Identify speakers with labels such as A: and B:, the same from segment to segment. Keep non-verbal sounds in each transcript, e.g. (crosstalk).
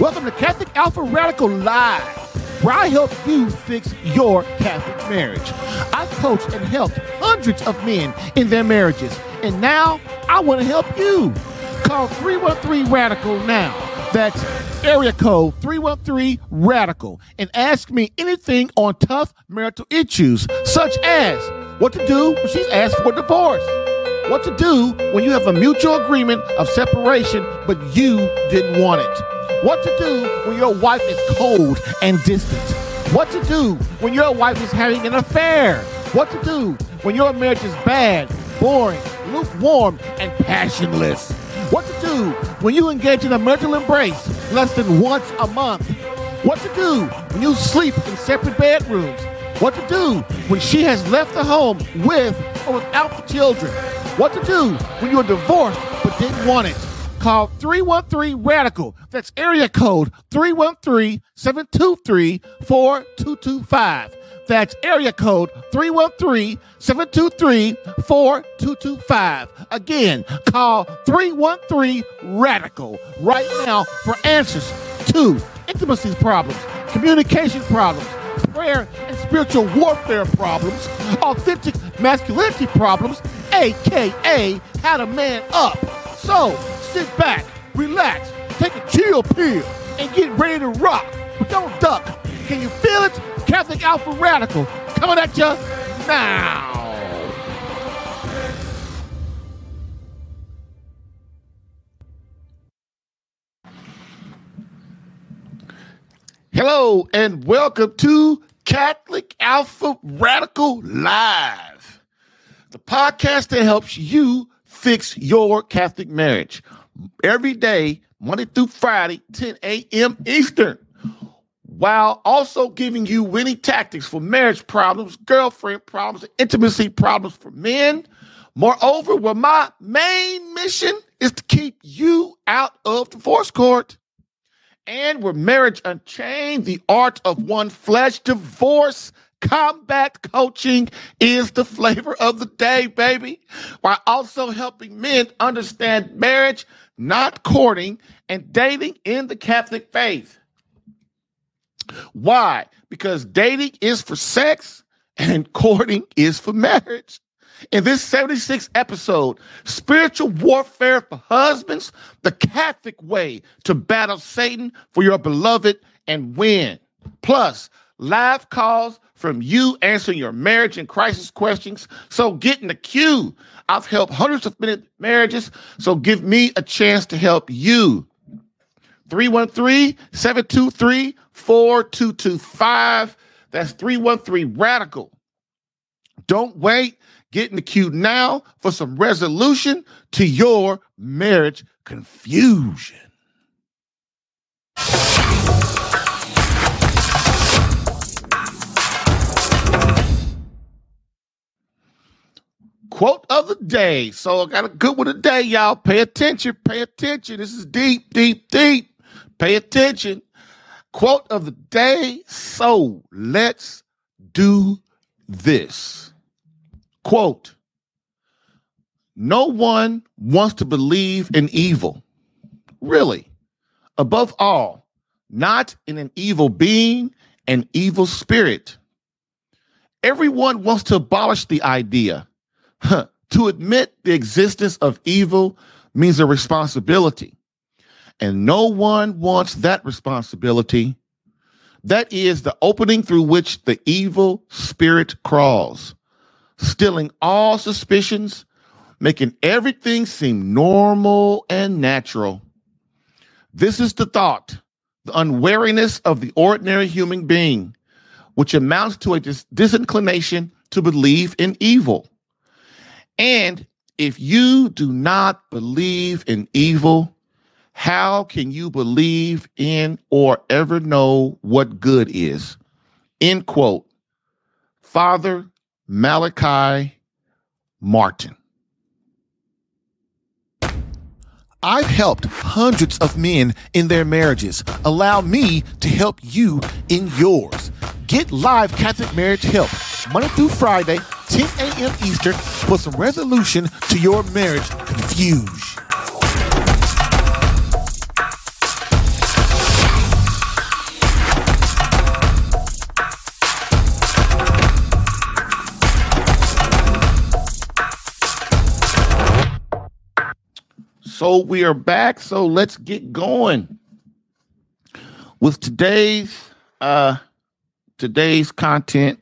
A: Welcome to Catholic Alpha Radical Live, where I help you fix your Catholic marriage. I've coached and helped hundreds of men in their marriages, and now I want to help you. Call 313 Radical now. That's area code 313 Radical and ask me anything on tough marital issues, such as what to do when she's asked for divorce, what to do when you have a mutual agreement of separation but you didn't want it, what to do when your wife is cold and distant, what to do when your wife is having an affair, what to do when your marriage is bad, boring, lukewarm, and passionless. What to do when you engage in a marital embrace less than once a month. What to do when you sleep in separate bedrooms. What to do when she has left the home with or without the children. What to do when you're divorced but didn't want it. Call 313 Radical. That's area code 313 723 4225. That's area code 313 723 4225. Again, call 313 Radical right now for answers to intimacy problems, communication problems, prayer and spiritual warfare problems, authentic masculinity problems, aka how to man up. So sit back, relax, take a chill pill, and get ready to rock. But don't duck. Can you feel it? Catholic Alpha Radical coming at you now. Hello and welcome to Catholic Alpha Radical Live, the podcast that helps you fix your Catholic marriage every day, Monday through Friday, 10 a.m. Eastern while also giving you winning tactics for marriage problems, girlfriend problems, intimacy problems for men. Moreover, well, my main mission is to keep you out of divorce court. And where marriage unchained, the art of one flesh, divorce combat coaching is the flavor of the day, baby. While also helping men understand marriage, not courting, and dating in the Catholic faith. Why? Because dating is for sex and courting is for marriage. In this 76th episode, Spiritual Warfare for Husbands, the Catholic way to battle Satan for your beloved and win. Plus, live calls from you answering your marriage and crisis questions. So get in the queue. I've helped hundreds of marriages, so give me a chance to help you. 313 723 4225. That's 313 Radical. Don't wait. Get in the queue now for some resolution to your marriage confusion. Quote of the day. So I got a good one today, y'all. Pay attention. Pay attention. This is deep, deep, deep. Pay attention. Quote of the day. So let's do this. Quote No one wants to believe in evil. Really. Above all, not in an evil being, an evil spirit. Everyone wants to abolish the idea. Huh. To admit the existence of evil means a responsibility and no one wants that responsibility. That is the opening through which the evil spirit crawls, stilling all suspicions, making everything seem normal and natural. This is the thought, the unwariness of the ordinary human being, which amounts to a dis- disinclination to believe in evil. And if you do not believe in evil, how can you believe in or ever know what good is? End quote. Father Malachi Martin. I've helped hundreds of men in their marriages. Allow me to help you in yours. Get live Catholic marriage help Monday through Friday, 10 a.m. Eastern, for some resolution to your marriage confusion. So we are back. So let's get going with today's uh today's content.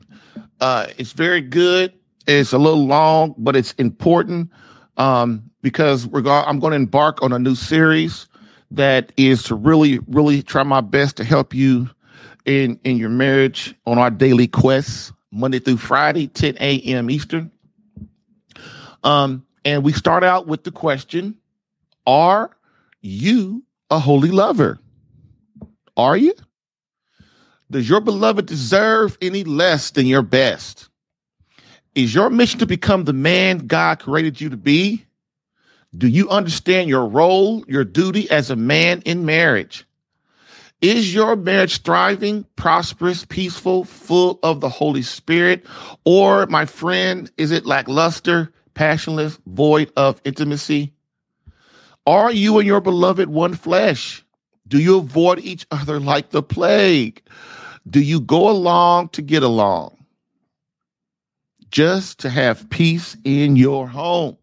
A: Uh it's very good. It's a little long, but it's important um because we're going I'm going to embark on a new series that is to really really try my best to help you in in your marriage on our daily quests Monday through Friday 10 a.m. Eastern. Um and we start out with the question are you a holy lover? Are you? Does your beloved deserve any less than your best? Is your mission to become the man God created you to be? Do you understand your role, your duty as a man in marriage? Is your marriage thriving, prosperous, peaceful, full of the Holy Spirit? Or, my friend, is it lackluster, passionless, void of intimacy? Are you and your beloved one flesh? Do you avoid each other like the plague? Do you go along to get along? Just to have peace in your home?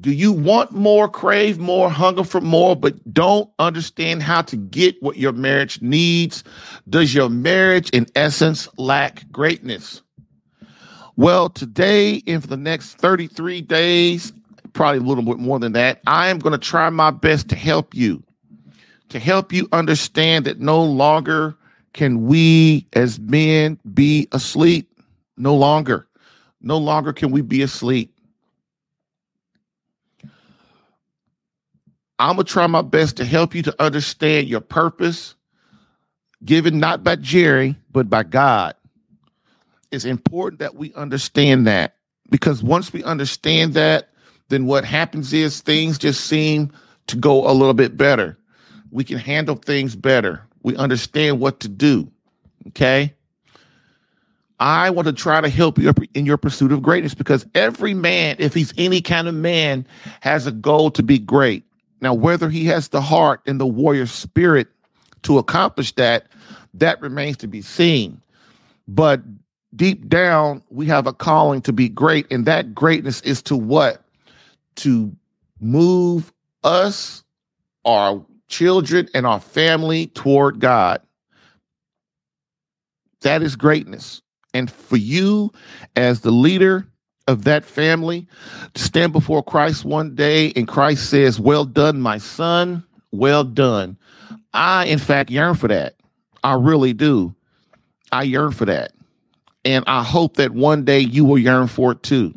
A: Do you want more, crave more, hunger for more, but don't understand how to get what your marriage needs? Does your marriage, in essence, lack greatness? Well, today and for the next 33 days, probably a little bit more than that. I am going to try my best to help you, to help you understand that no longer can we as men be asleep. No longer. No longer can we be asleep. I'm going to try my best to help you to understand your purpose, given not by Jerry, but by God. It's important that we understand that because once we understand that, then what happens is things just seem to go a little bit better. We can handle things better. We understand what to do. Okay. I want to try to help you in your pursuit of greatness because every man, if he's any kind of man, has a goal to be great. Now, whether he has the heart and the warrior spirit to accomplish that, that remains to be seen. But deep down, we have a calling to be great, and that greatness is to what? to move us, our children, and our family toward God. That is greatness. And for you, as the leader of that family, to stand before Christ one day and Christ says, Well done, my son, well done. I, in fact, yearn for that. I really do. I yearn for that. And I hope that one day you will yearn for it too.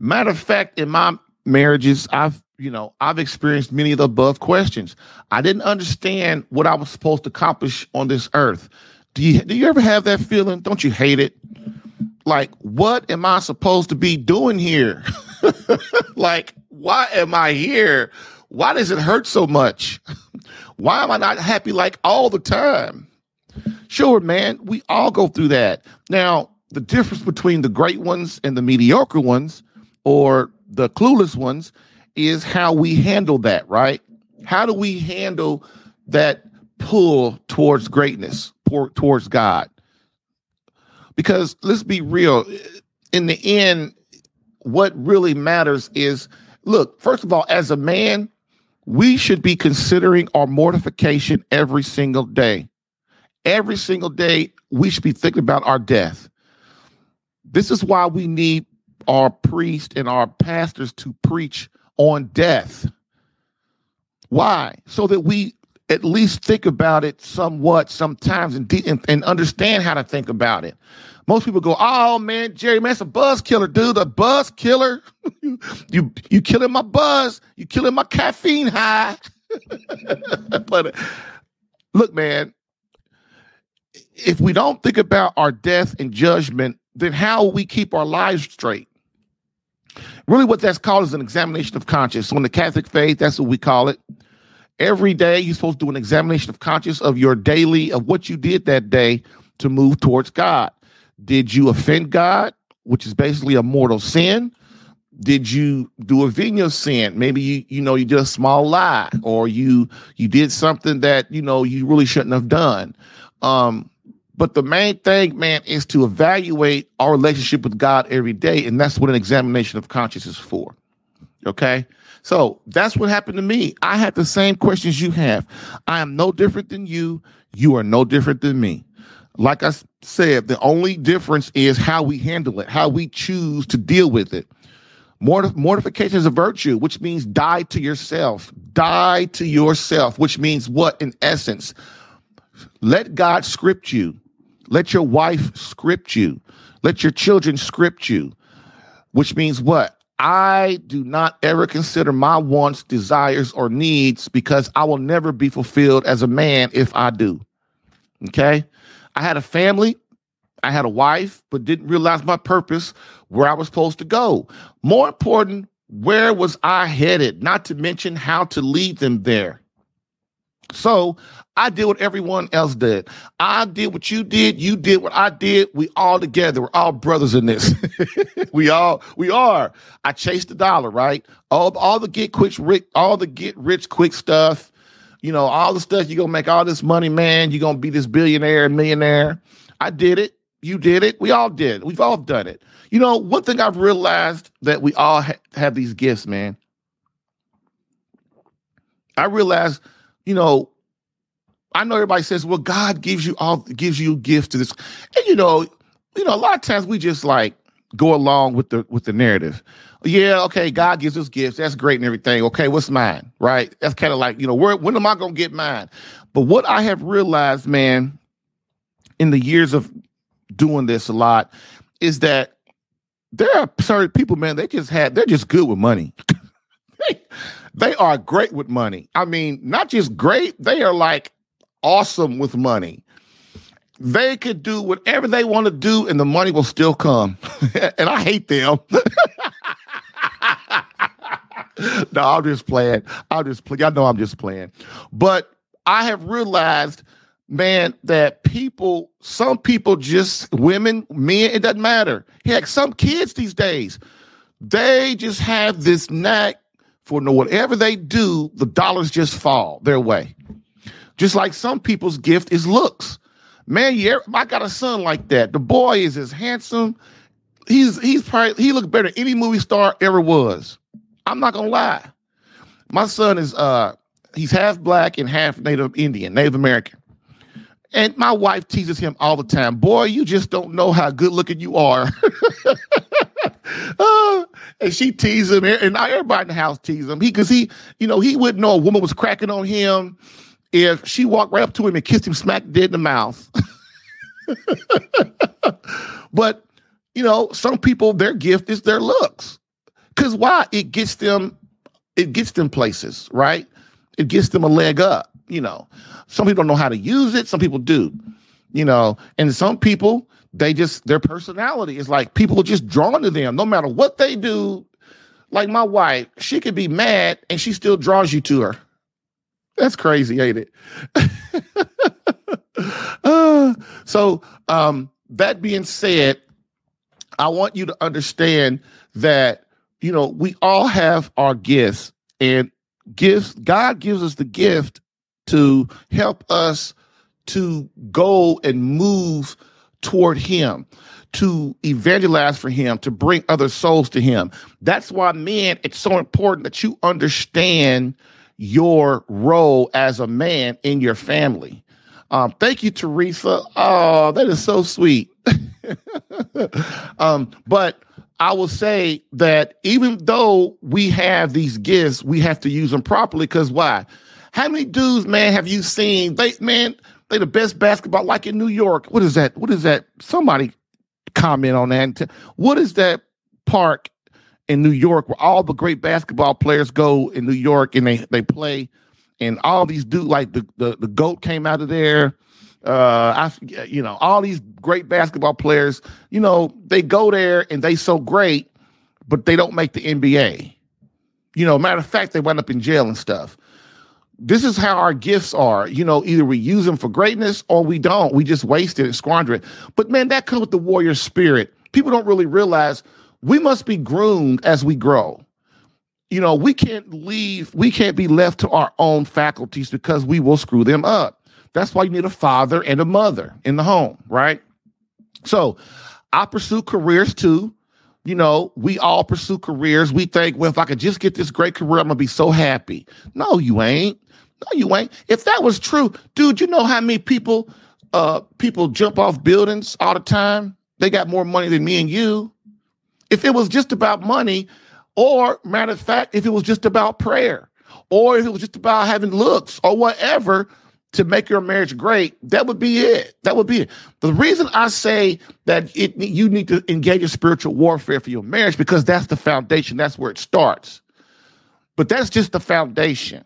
A: Matter of fact, in my marriages, I've you know I've experienced many of the above questions. I didn't understand what I was supposed to accomplish on this earth. Do you do you ever have that feeling? Don't you hate it? Like, what am I supposed to be doing here? (laughs) like, why am I here? Why does it hurt so much? (laughs) Why am I not happy like all the time? Sure, man, we all go through that. Now, the difference between the great ones and the mediocre ones or the clueless ones is how we handle that, right? How do we handle that pull towards greatness, towards God? Because let's be real, in the end, what really matters is look, first of all, as a man, we should be considering our mortification every single day. Every single day, we should be thinking about our death. This is why we need our priests and our pastors to preach on death. Why? So that we at least think about it somewhat sometimes and, de- and, and understand how to think about it. Most people go, "Oh man, Jerry, man, it's a buzz killer, dude. A buzz killer. (laughs) you you killing my buzz. You killing my caffeine high." (laughs) but look, man, if we don't think about our death and judgment, then how will we keep our lives straight? Really, what that's called is an examination of conscience. So in the Catholic faith, that's what we call it. Every day, you're supposed to do an examination of conscience of your daily, of what you did that day to move towards God. Did you offend God, which is basically a mortal sin? Did you do a venial sin? Maybe you, you know, you did a small lie, or you you did something that you know you really shouldn't have done. Um, but the main thing, man, is to evaluate our relationship with God every day. And that's what an examination of conscience is for. Okay. So that's what happened to me. I had the same questions you have. I am no different than you. You are no different than me. Like I said, the only difference is how we handle it, how we choose to deal with it. Mort- mortification is a virtue, which means die to yourself. Die to yourself, which means what in essence? Let God script you. Let your wife script you. Let your children script you, which means what? I do not ever consider my wants, desires, or needs because I will never be fulfilled as a man if I do. Okay. I had a family, I had a wife, but didn't realize my purpose, where I was supposed to go. More important, where was I headed? Not to mention how to lead them there. So I did what everyone else did. I did what you did. You did what I did. We all together. We're all brothers in this. (laughs) we all we are. I chased the dollar, right? All all the get quick rich, all the get rich quick stuff. You know, all the stuff you're gonna make all this money, man. You're gonna be this billionaire millionaire. I did it. You did it. We all did. We've all done it. You know, one thing I've realized that we all ha- have these gifts, man. I realized, you know, I know everybody says, well, God gives you all gives you gifts to this. And you know, you know, a lot of times we just like go along with the with the narrative. Yeah, okay, God gives us gifts. That's great and everything. Okay, what's mine? Right? That's kind of like, you know, where when am I gonna get mine? But what I have realized, man, in the years of doing this a lot, is that there are certain people, man, they just had they're just good with money. (laughs) they, are great with money. I mean, not just great, they are like awesome with money. They could do whatever they want to do and the money will still come. (laughs) and I hate them. (laughs) no, I'm just playing. I'm just playing. I know I'm just playing. But I have realized, man, that people, some people just, women, men, it doesn't matter. Heck, some kids these days, they just have this knack for no whatever they do, the dollars just fall their way. Just like some people's gift is looks. Man, yeah, I got a son like that. The boy is as handsome. He's he's probably he looks better than any movie star ever was. I'm not gonna lie. My son is uh he's half black and half Native Indian, Native American. And my wife teases him all the time. Boy, you just don't know how good looking you are. (laughs) uh, and she teases him, and everybody in the house teases him. He, because he, you know, he wouldn't know a woman was cracking on him if she walked right up to him and kissed him smack dead in the mouth. (laughs) but you know, some people their gift is their looks. Cause why? It gets them, it gets them places, right? It gets them a leg up, you know. Some people don't know how to use it, some people do, you know, and some people they just their personality is like people are just drawn to them no matter what they do. Like my wife, she could be mad and she still draws you to her. That's crazy, ain't it? uh, (laughs) so, um, that being said, I want you to understand that, you know, we all have our gifts and gifts. God gives us the gift to help us to go and move toward Him, to evangelize for Him, to bring other souls to Him. That's why, men, it's so important that you understand your role as a man in your family. Um, thank you, Teresa. Oh, that is so sweet. (laughs) um, but I will say that even though we have these gifts, we have to use them properly. Because why? How many dudes, man, have you seen? They, man, they the best basketball, like in New York. What is that? What is that? Somebody comment on that. What is that park in New York where all the great basketball players go in New York and they they play and all these dudes like the the, the goat came out of there uh I you know all these great basketball players you know they go there and they so great but they don't make the NBA. You know, matter of fact, they wind up in jail and stuff. This is how our gifts are. You know, either we use them for greatness or we don't. We just waste it and squander it. But man, that comes with the warrior spirit. People don't really realize we must be groomed as we grow. You know, we can't leave, we can't be left to our own faculties because we will screw them up. That's why you need a father and a mother in the home, right? So I pursue careers too. You know, we all pursue careers. We think, well, if I could just get this great career, I'm gonna be so happy. No, you ain't. No, you ain't. If that was true, dude, you know how many people uh people jump off buildings all the time? They got more money than me and you. If it was just about money, or matter of fact, if it was just about prayer, or if it was just about having looks or whatever, to make your marriage great, that would be it. That would be it. The reason I say that it you need to engage in spiritual warfare for your marriage because that's the foundation. That's where it starts. But that's just the foundation.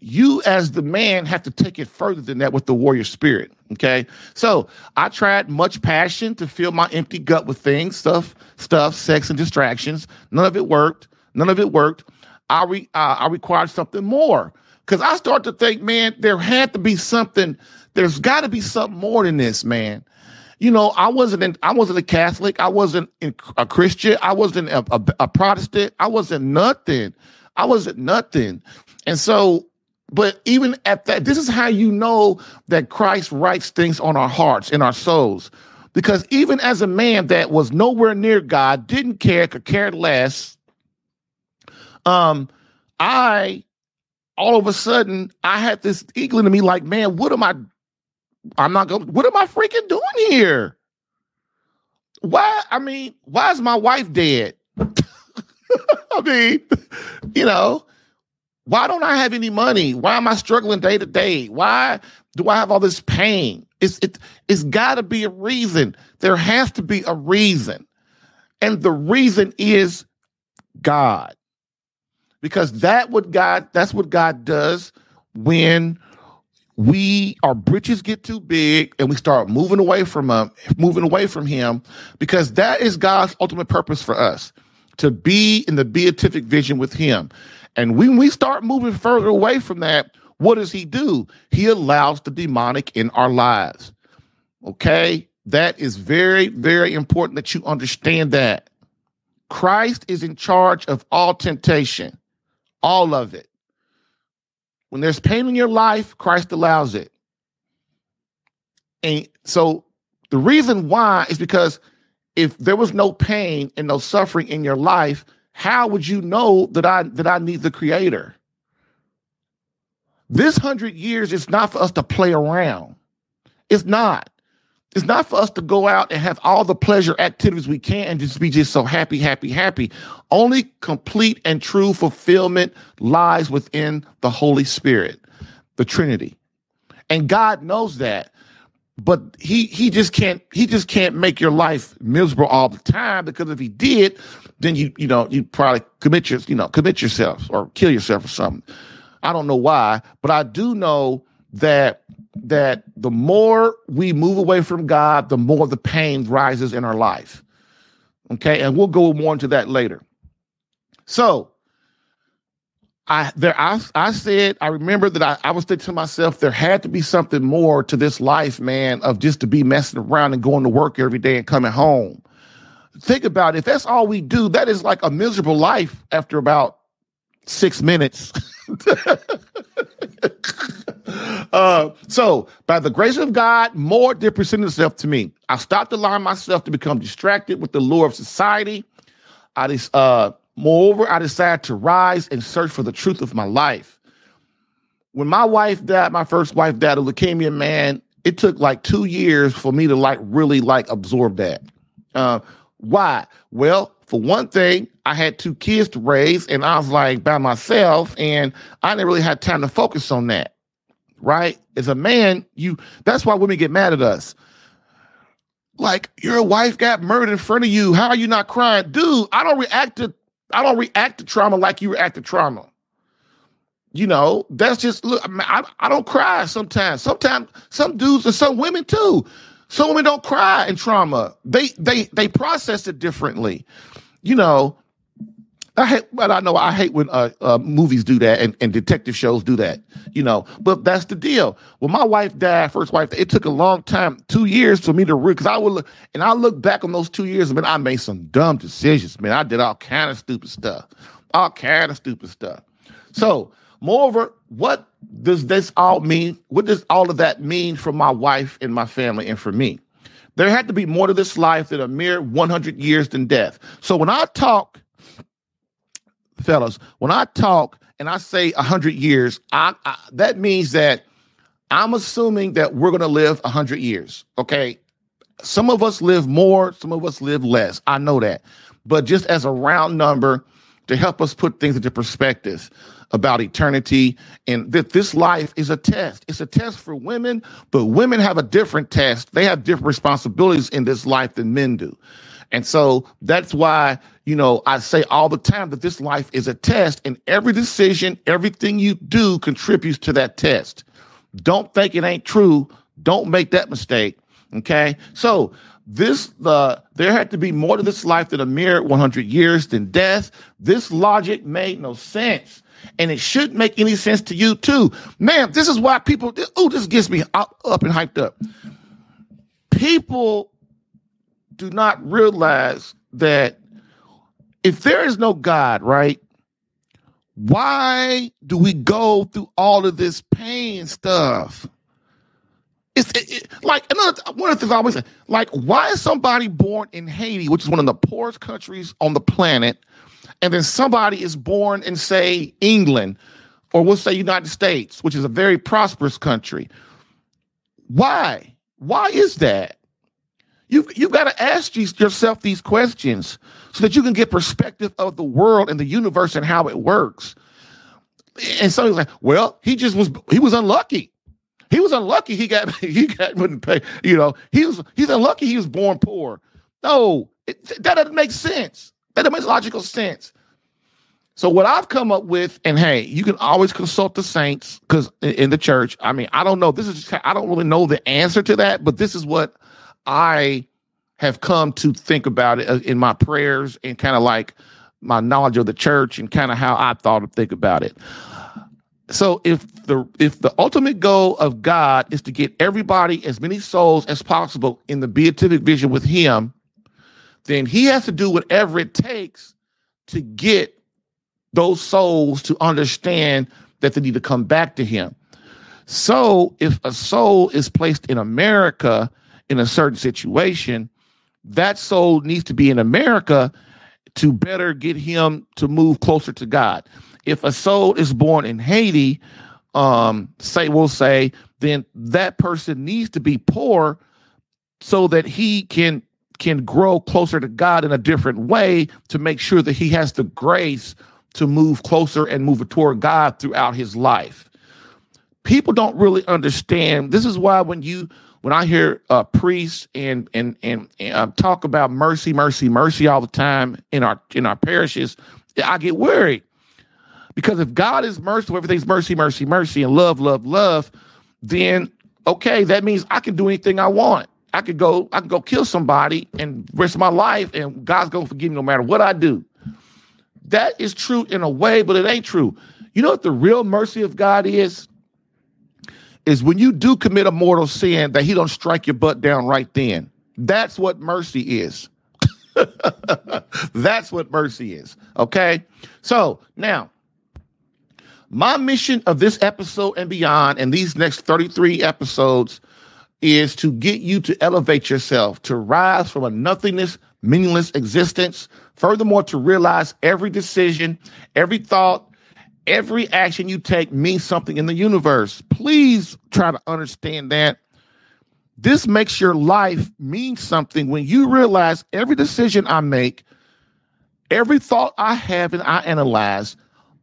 A: You, as the man, have to take it further than that with the warrior spirit. Okay. So I tried much passion to fill my empty gut with things, stuff, stuff, sex, and distractions. None of it worked. None of it worked. I re, uh, I required something more because I start to think, man, there had to be something. There's got to be something more than this, man. You know, I wasn't in, I wasn't a Catholic. I wasn't a Christian. I wasn't a, a, a Protestant. I wasn't nothing. I wasn't nothing. And so, but even at that, this is how you know that Christ writes things on our hearts, in our souls. Because even as a man that was nowhere near God, didn't care, could care less, um, I all of a sudden I had this inkling to me like, man, what am I? I'm not going. What am I freaking doing here? Why? I mean, why is my wife dead? (laughs) I mean, (laughs) you know, why don't I have any money? Why am I struggling day to day? Why do I have all this pain? It's it, it's got to be a reason. There has to be a reason, and the reason is God because that what God that's what God does when we our britches get too big and we start moving away from him, moving away from him because that is God's ultimate purpose for us to be in the beatific vision with him. And when we start moving further away from that, what does he do? He allows the demonic in our lives. Okay? That is very very important that you understand that. Christ is in charge of all temptation all of it. When there's pain in your life, Christ allows it. And so the reason why is because if there was no pain and no suffering in your life, how would you know that I that I need the creator? This hundred years is not for us to play around. It's not. It's not for us to go out and have all the pleasure activities we can and just be just so happy, happy, happy. Only complete and true fulfillment lies within the Holy Spirit, the Trinity. And God knows that. But he he just can't he just can't make your life miserable all the time because if he did, then you you know you probably commit your you know commit yourself or kill yourself or something. I don't know why, but I do know that that the more we move away from God, the more the pain rises in our life. Okay, and we'll go more into that later. So I there I I said I remember that I, I was thinking to myself there had to be something more to this life, man, of just to be messing around and going to work every day and coming home. Think about it. If that's all we do, that is like a miserable life after about six minutes. (laughs) uh, so, by the grace of God, more did present itself to me. I stopped allowing myself to become distracted with the lure of society. I just, uh, moreover, I decided to rise and search for the truth of my life. When my wife died, my first wife died of leukemia, man, it took like two years for me to like really like absorb that. Uh, why? Well, for one thing, I had two kids to raise and I was like by myself and I didn't really have time to focus on that. Right? As a man, you that's why women get mad at us. Like your wife got murdered in front of you. How are you not crying? Dude, I don't react to I don't react to trauma like you react to trauma. You know, that's just look, I, I don't cry sometimes. Sometimes some dudes and some women too. Some women don't cry in trauma. They they they process it differently. You know, I hate, but I know I hate when uh, uh, movies do that and, and detective shows do that, you know. But that's the deal. When my wife died, first wife, it took a long time, two years for me to read. Because I would look, and I look back on those two years, man, I made some dumb decisions, man. I did all kind of stupid stuff, all kind of stupid stuff. So, moreover, what does this all mean? What does all of that mean for my wife and my family and for me? There had to be more to this life than a mere 100 years than death. So when I talk fellas, when I talk and I say 100 years, I, I, that means that I'm assuming that we're going to live 100 years. Okay. Some of us live more, some of us live less. I know that. But just as a round number to help us put things into perspective about eternity and that this life is a test. It's a test for women, but women have a different test. They have different responsibilities in this life than men do. And so that's why, you know, I say all the time that this life is a test and every decision, everything you do contributes to that test. Don't think it ain't true. Don't make that mistake. Okay. So this, the, there had to be more to this life than a mere 100 years than death. This logic made no sense. And it should make any sense to you too. Man, this is why people, oh, this gets me up, up and hyped up. People do not realize that if there is no God, right? Why do we go through all of this pain stuff? It's it, it, like another one of the things I always say, like, why is somebody born in Haiti, which is one of the poorest countries on the planet, and then somebody is born in, say, England, or we'll say United States, which is a very prosperous country? Why? Why is that? You've, you've got to ask yourself these questions so that you can get perspective of the world and the universe and how it works. And somebody's like, well, he just was, he was unlucky. He was unlucky. He got, (laughs) he got, wouldn't pay, you know, he was, he's unlucky. He was born poor. No, it, that doesn't make sense. That doesn't make logical sense. So what I've come up with, and hey, you can always consult the saints because in the church, I mean, I don't know. This is just, I don't really know the answer to that, but this is what I have come to think about it uh, in my prayers and kind of like my knowledge of the church and kind of how I thought to think about it. So if the if the ultimate goal of God is to get everybody as many souls as possible in the beatific vision with him, then he has to do whatever it takes to get those souls to understand that they need to come back to him. So if a soul is placed in America in a certain situation, that soul needs to be in America to better get him to move closer to God. If a soul is born in Haiti, um, say we'll say, then that person needs to be poor so that he can can grow closer to God in a different way to make sure that he has the grace to move closer and move toward God throughout his life. People don't really understand. This is why when you when I hear uh, priests and and and, and uh, talk about mercy, mercy, mercy all the time in our in our parishes, I get worried because if God is merciful, everything's mercy, mercy, mercy, and love, love, love, then okay, that means I can do anything I want. I could go, I could go kill somebody and risk my life, and God's gonna forgive me no matter what I do. That is true in a way, but it ain't true. You know what the real mercy of God is? Is when you do commit a mortal sin that he don't strike your butt down right then. That's what mercy is. (laughs) That's what mercy is. Okay. So now, my mission of this episode and beyond, and these next 33 episodes, is to get you to elevate yourself, to rise from a nothingness, meaningless existence. Furthermore, to realize every decision, every thought, every action you take means something in the universe. Please try to understand that. This makes your life mean something when you realize every decision I make, every thought I have and I analyze,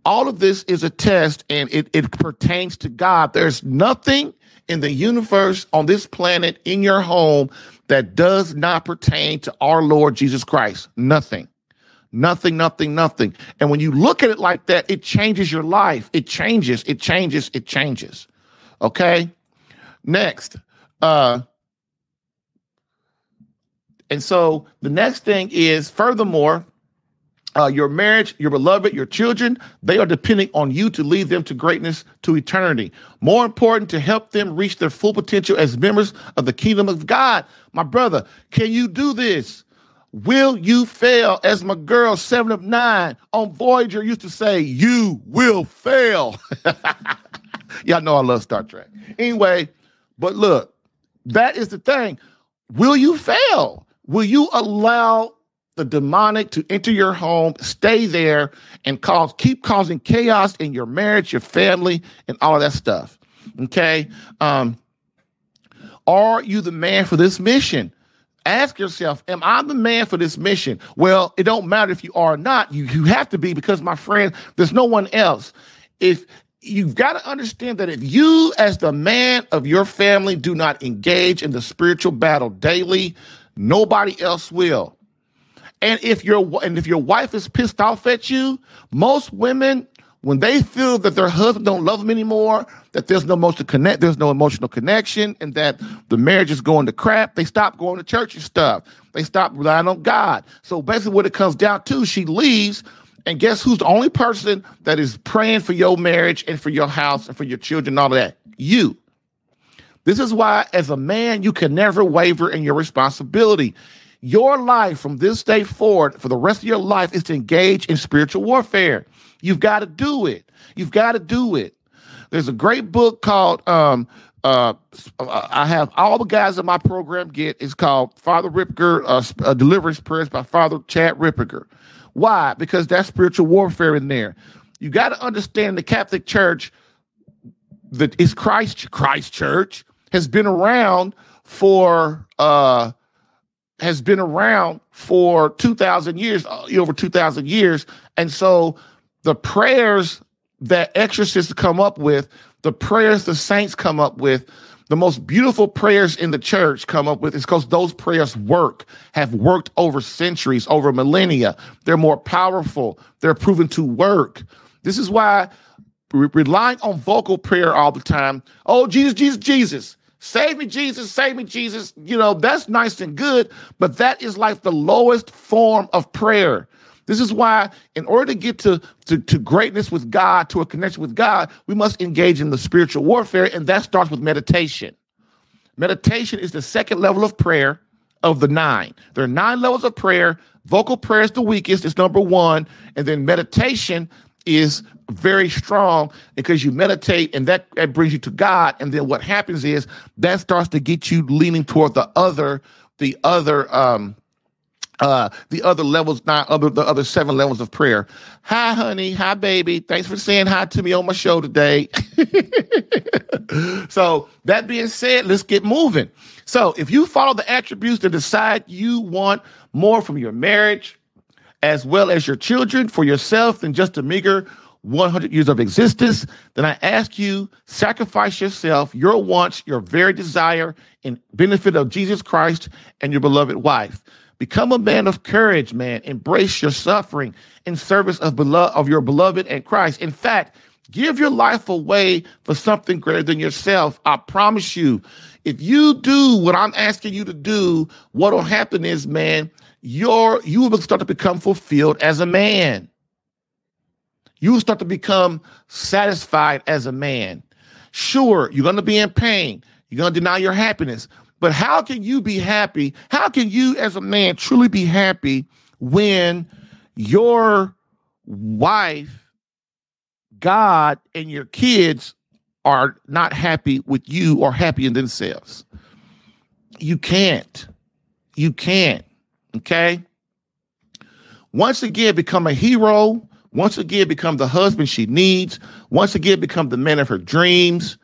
A: all of this is a test and it, it pertains to God. There's nothing in the universe, on this planet, in your home that does not pertain to our Lord Jesus Christ. Nothing. Nothing, nothing, nothing. And when you look at it like that, it changes your life. It changes, it changes, it changes. Okay. Next. Uh, and so the next thing is, furthermore, uh, your marriage, your beloved, your children, they are depending on you to lead them to greatness, to eternity. More important, to help them reach their full potential as members of the kingdom of God. My brother, can you do this? Will you fail? As my girl, seven of nine on Voyager used to say, you will fail. (laughs) Y'all know I love Star Trek. Anyway, but look, that is the thing. Will you fail? Will you allow the demonic to enter your home, stay there, and cause keep causing chaos in your marriage, your family, and all of that stuff. Okay. Um, are you the man for this mission? Ask yourself, am I the man for this mission? Well, it don't matter if you are or not. You you have to be because my friend, there's no one else. If you've got to understand that if you, as the man of your family, do not engage in the spiritual battle daily, nobody else will. And if your and if your wife is pissed off at you, most women when they feel that their husband don't love them anymore, that there's no emotional connect, there's no emotional connection, and that the marriage is going to crap, they stop going to church and stuff. They stop relying on God. So basically, what it comes down to, she leaves, and guess who's the only person that is praying for your marriage and for your house and for your children and all of that? You. This is why, as a man, you can never waver in your responsibility. Your life from this day forward, for the rest of your life, is to engage in spiritual warfare. You've got to do it. You've got to do it. There's a great book called um, uh, I have all the guys in my program get. It's called Father Ripperger uh, uh, Deliverance Prayers by Father Chad Ripperger. Why? Because that's spiritual warfare in there. You got to understand the Catholic Church that is Christ Christ Church has been around for uh has been around for 2000 years uh, over 2000 years and so the prayers that exorcists come up with the prayers the saints come up with the most beautiful prayers in the church come up with is because those prayers work have worked over centuries over millennia. They're more powerful. They're proven to work. This is why relying on vocal prayer all the time. Oh jesus jesus jesus. Save me, Jesus, save me, Jesus. You know, that's nice and good, but that is like the lowest form of prayer. This is why, in order to get to, to, to, greatness with God, to a connection with God, we must engage in the spiritual warfare, and that starts with meditation. Meditation is the second level of prayer of the nine. There are nine levels of prayer. Vocal prayer is the weakest, it's number one. And then meditation is very strong because you meditate and that, that brings you to God. And then what happens is that starts to get you leaning toward the other, the other, um, uh the other levels not other the other seven levels of prayer. Hi honey. Hi baby. Thanks for saying hi to me on my show today. (laughs) So that being said let's get moving. So if you follow the attributes that decide you want more from your marriage as well as your children for yourself than just a meager 100 years of existence, then I ask you, sacrifice yourself, your wants, your very desire in benefit of Jesus Christ and your beloved wife. Become a man of courage, man. Embrace your suffering in service of, belo- of your beloved and Christ. In fact, give your life away for something greater than yourself. I promise you, if you do what I'm asking you to do, what will happen is, man, your you will start to become fulfilled as a man. You will start to become satisfied as a man. Sure, you're going to be in pain. You're going to deny your happiness. But how can you be happy? How can you, as a man, truly be happy when your wife, God, and your kids are not happy with you or happy in themselves? You can't. You can't. Okay. Once again, become a hero. Once again, become the husband she needs. Once again, become the man of her dreams.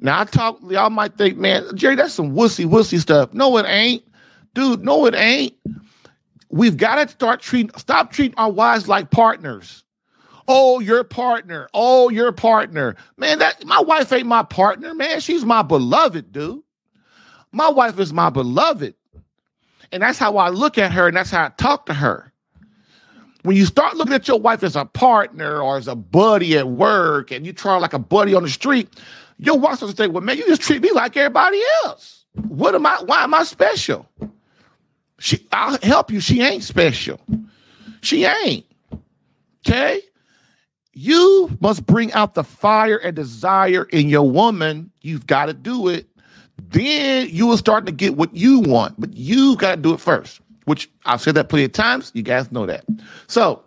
A: Now I talk, y'all might think, man, Jerry, that's some wussy, wussy stuff. No, it ain't. Dude, no, it ain't. We've got to start treating, stop treating our wives like partners. Oh, your partner. Oh, your partner. Man, that my wife ain't my partner, man. She's my beloved, dude. My wife is my beloved. And that's how I look at her and that's how I talk to her. When you start looking at your wife as a partner or as a buddy at work and you try like a buddy on the street, your wife starts to think, well, man, you just treat me like everybody else. What am I? Why am I special? She, I'll help you. She ain't special. She ain't. Okay? You must bring out the fire and desire in your woman. You've got to do it. Then you will start to get what you want, but you got to do it first, which I've said that plenty of times. You guys know that. So,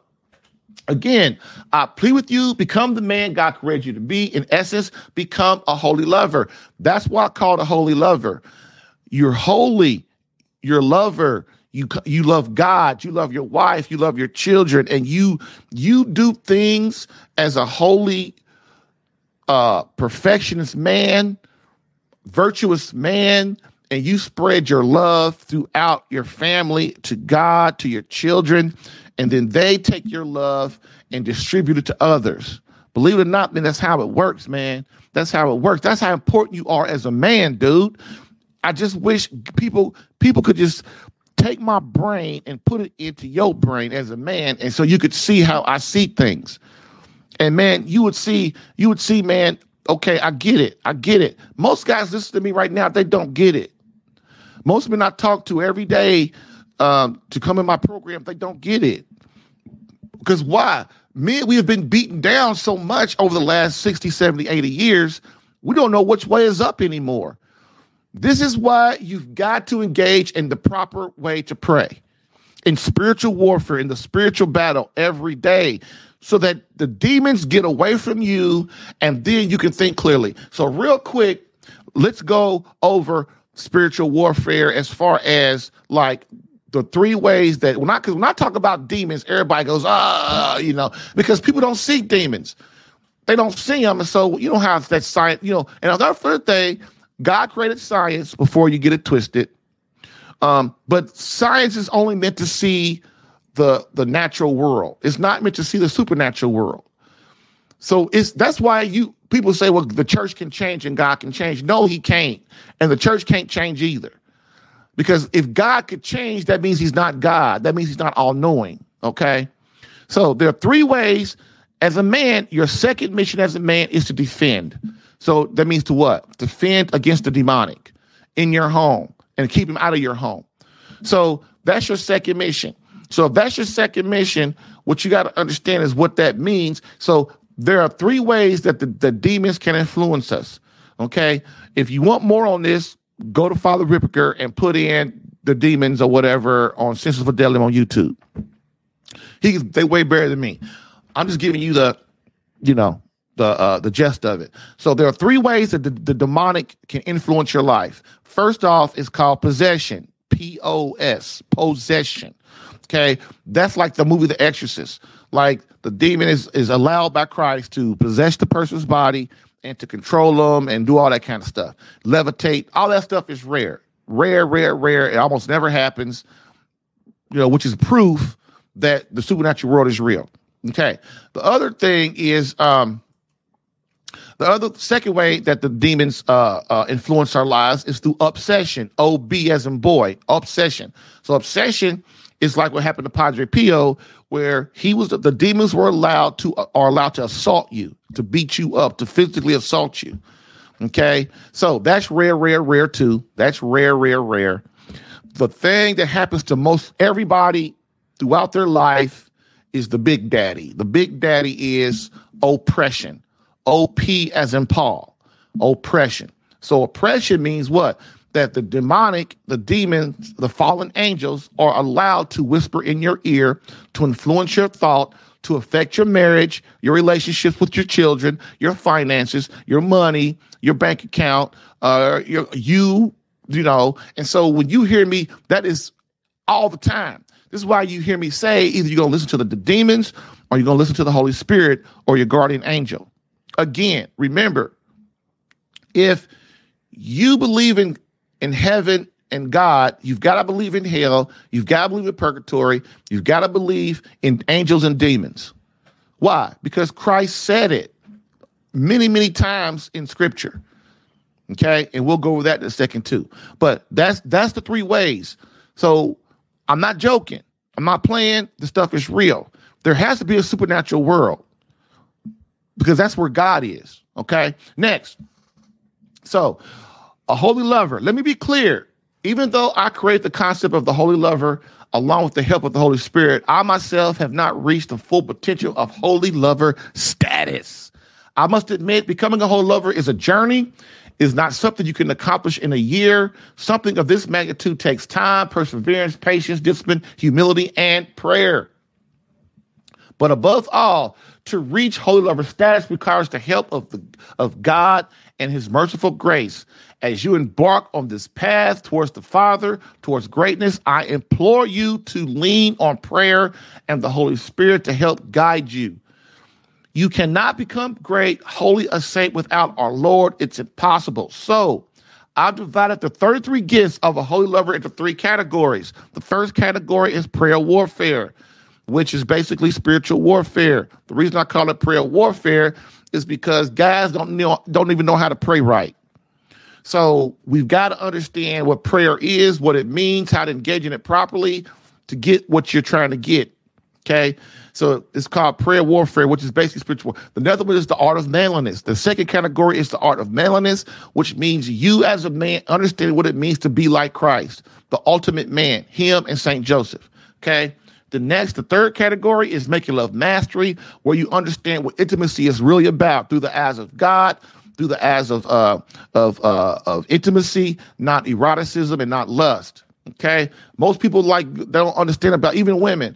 A: Again, I plead with you, become the man God created you to be. In essence, become a holy lover. That's why I call a holy lover. You're holy, you're lover, you you love God, you love your wife, you love your children, and you you do things as a holy uh perfectionist man, virtuous man, and you spread your love throughout your family to God, to your children, and then they take your love and distribute it to others. Believe it or not, man, that's how it works, man. That's how it works. That's how important you are as a man, dude. I just wish people people could just take my brain and put it into your brain as a man and so you could see how I see things. And man, you would see you would see man, okay, I get it. I get it. Most guys listen to me right now, they don't get it. Most men I talk to every day um, to come in my program, they don't get it. Because why? Men, we have been beaten down so much over the last 60, 70, 80 years, we don't know which way is up anymore. This is why you've got to engage in the proper way to pray in spiritual warfare, in the spiritual battle every day, so that the demons get away from you and then you can think clearly. So, real quick, let's go over spiritual warfare as far as like the three ways that when I because when I talk about demons, everybody goes, ah, you know, because people don't see demons. They don't see them. And so you don't have that science, you know, and another third thing, God created science before you get it twisted. Um, but science is only meant to see the the natural world. It's not meant to see the supernatural world. So it's that's why you people say, well, the church can change and God can change. No, he can't. And the church can't change either. Because if God could change, that means he's not God. That means he's not all knowing. Okay. So there are three ways as a man, your second mission as a man is to defend. So that means to what? Defend against the demonic in your home and keep him out of your home. So that's your second mission. So if that's your second mission, what you got to understand is what that means. So there are three ways that the, the demons can influence us. Okay. If you want more on this, go to Father Ripperger and put in the demons or whatever on Sensus Fidelium on YouTube. He they way better than me. I'm just giving you the, you know, the uh, the gist of it. So there are three ways that the, the demonic can influence your life. First off, is called possession. P O S possession. Okay, that's like the movie The Exorcist. Like the demon is is allowed by Christ to possess the person's body and to control them and do all that kind of stuff. Levitate, all that stuff is rare, rare, rare, rare. It almost never happens. You know, which is proof that the supernatural world is real. Okay. The other thing is um the other second way that the demons uh, uh, influence our lives is through obsession. O B as in boy, obsession. So obsession is like what happened to Padre Pio, where he was the demons were allowed to uh, are allowed to assault you, to beat you up, to physically assault you. Okay, so that's rare, rare, rare too. That's rare, rare, rare. The thing that happens to most everybody throughout their life is the big daddy. The big daddy is oppression. OP as in Paul, oppression. So oppression means what? That the demonic, the demons, the fallen angels are allowed to whisper in your ear to influence your thought, to affect your marriage, your relationships with your children, your finances, your money, your bank account, uh, your, you, you know. And so when you hear me, that is all the time. This is why you hear me say either you're going to listen to the, the demons or you're going to listen to the Holy Spirit or your guardian angel. Again, remember, if you believe in, in heaven and God, you've got to believe in hell, you've got to believe in purgatory, you've got to believe in angels and demons. Why? Because Christ said it many, many times in scripture. Okay, and we'll go over that in a second too. But that's that's the three ways. So I'm not joking. I'm not playing. The stuff is real. There has to be a supernatural world because that's where God is. Okay. Next. So, a holy lover. Let me be clear. Even though I create the concept of the holy lover along with the help of the Holy Spirit, I myself have not reached the full potential of holy lover status. I must admit, becoming a holy lover is a journey, is not something you can accomplish in a year. Something of this magnitude takes time, perseverance, patience, discipline, humility, and prayer. But above all, to reach holy lover status requires the help of the of God and his merciful grace. As you embark on this path towards the Father, towards greatness, I implore you to lean on prayer and the Holy Spirit to help guide you. You cannot become great, holy, a saint without our Lord. It's impossible. So, I've divided the 33 gifts of a holy lover into three categories. The first category is prayer warfare, which is basically spiritual warfare. The reason I call it prayer warfare is because guys don't know, don't even know how to pray right. So we've got to understand what prayer is, what it means, how to engage in it properly to get what you're trying to get. Okay. So it's called prayer warfare, which is basically spiritual. The other one is the art of manliness. The second category is the art of manliness, which means you as a man understanding what it means to be like Christ, the ultimate man, him and Saint Joseph. Okay. The next, the third category is making love mastery, where you understand what intimacy is really about through the eyes of God, through the eyes of uh, of uh, of intimacy, not eroticism and not lust. Okay, most people like they don't understand about even women.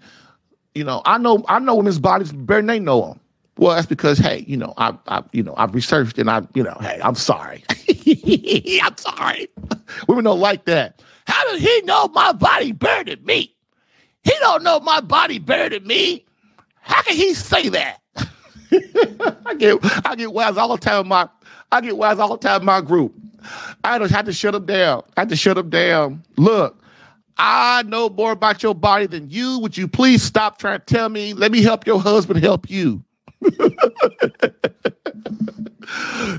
A: You know, I know I know women's bodies better than they know them. Well, that's because hey, you know, I, I you know, I've researched and I, you know, hey, I'm sorry. (laughs) I'm sorry. (laughs) Women don't like that. How does he know my body better than me? He don't know my body better than me. How can he say that? (laughs) I get I get wise all the time. My I get wise all the time. My group. I just had to shut him down. I had to shut him down. Look, I know more about your body than you. Would you please stop trying to tell me? Let me help your husband help you. (laughs)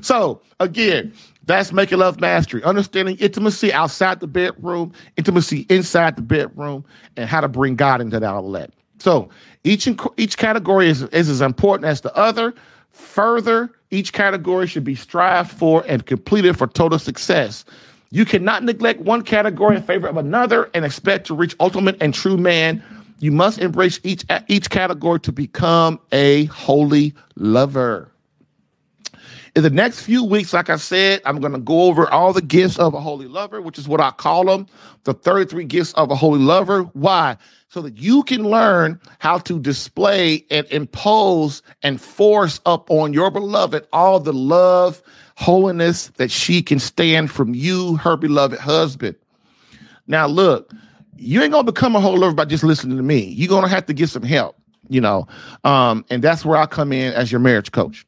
A: so again, that's making love mastery, understanding intimacy outside the bedroom, intimacy inside the bedroom, and how to bring God into that outlet. So each each category is, is as important as the other. Further, each category should be strived for and completed for total success. You cannot neglect one category in favor of another and expect to reach ultimate and true man. You must embrace each each category to become a holy lover. In the next few weeks, like I said, I'm going to go over all the gifts of a holy lover, which is what I call them the 33 gifts of a holy lover. Why? So that you can learn how to display and impose and force up on your beloved all the love, holiness that she can stand from you, her beloved husband. Now, look, you ain't going to become a holy lover by just listening to me. You're going to have to get some help, you know, um, and that's where I come in as your marriage coach.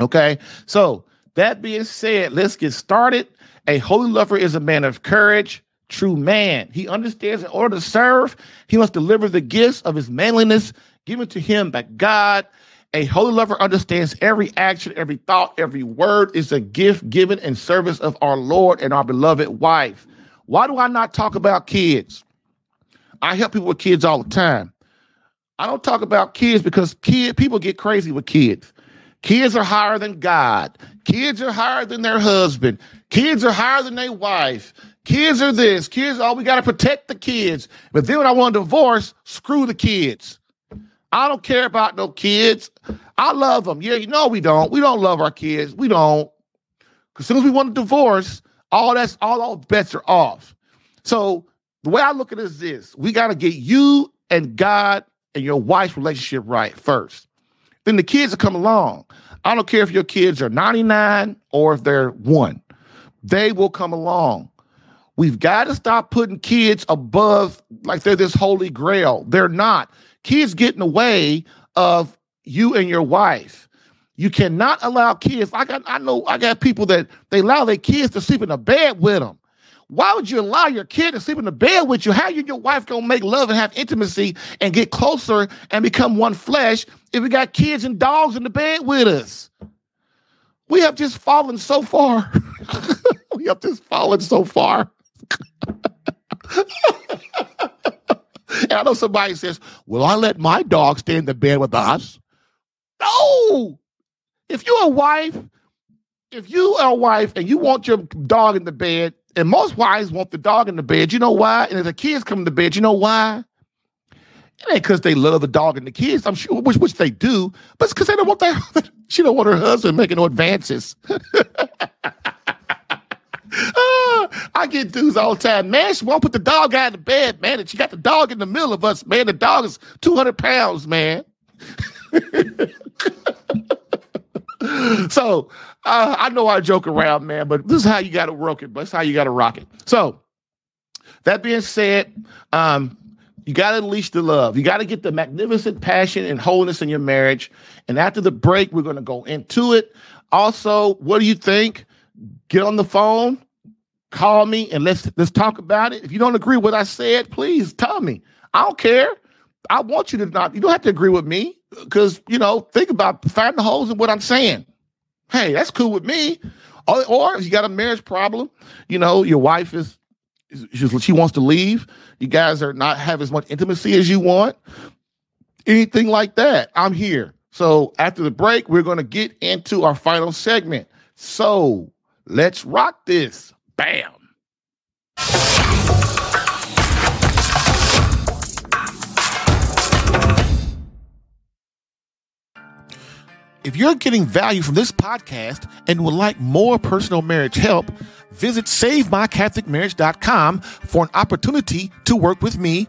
A: Okay. So that being said, let's get started. A holy lover is a man of courage, true man. He understands in order to serve, he must deliver the gifts of his manliness given to him by God. A holy lover understands every action, every thought, every word is a gift given in service of our Lord and our beloved wife. Why do I not talk about kids? I help people with kids all the time. I don't talk about kids because kid people get crazy with kids. Kids are higher than God. Kids are higher than their husband. Kids are higher than their wife. Kids are this. Kids, oh, we got to protect the kids. But then when I want a divorce, screw the kids. I don't care about no kids. I love them. Yeah, you know we don't. We don't love our kids. We don't. As soon as we want a divorce, all that's all all bets are off. So the way I look at it is this: we got to get you and God and your wife's relationship right first then the kids will come along. I don't care if your kids are 99 or if they're one, they will come along. We've got to stop putting kids above like they're this holy grail. They're not. Kids get in the way of you and your wife. You cannot allow kids. I got I know I got people that they allow their kids to sleep in a bed with them. Why would you allow your kid to sleep in the bed with you? How you and your wife gonna make love and have intimacy and get closer and become one flesh if we got kids and dogs in the bed with us? We have just fallen so far. (laughs) we have just fallen so far. (laughs) and I know somebody says, Will I let my dog stay in the bed with us? No. If you're a wife if you are a wife and you want your dog in the bed, And most wives want the dog in the bed. You know why? And if the kids come to bed, you know why? It ain't because they love the dog and the kids. I'm sure, which which they do, but it's because they don't want their. (laughs) she don't want her husband making no advances. (laughs) Ah, I get dudes all the time. Man, she won't put the dog out of the bed, man. And she got the dog in the middle of us, man. The dog is 200 pounds, man. (laughs) so uh, I know I joke around, man, but this is how you got to work it. It's how you got to rock it. So that being said, um, you got to unleash the love. You got to get the magnificent passion and wholeness in your marriage. And after the break, we're going to go into it. Also, what do you think? Get on the phone, call me, and let's let's talk about it. If you don't agree with what I said, please tell me. I don't care. I want you to not. You don't have to agree with me because you know. Think about finding the holes in what I'm saying. Hey, that's cool with me. Or, or if you got a marriage problem, you know your wife is she wants to leave. You guys are not have as much intimacy as you want. Anything like that, I'm here. So after the break, we're going to get into our final segment. So let's rock this. Bam. If you're getting value from this podcast and would like more personal marriage help, visit SaveMyCatholicMarriage.com for an opportunity to work with me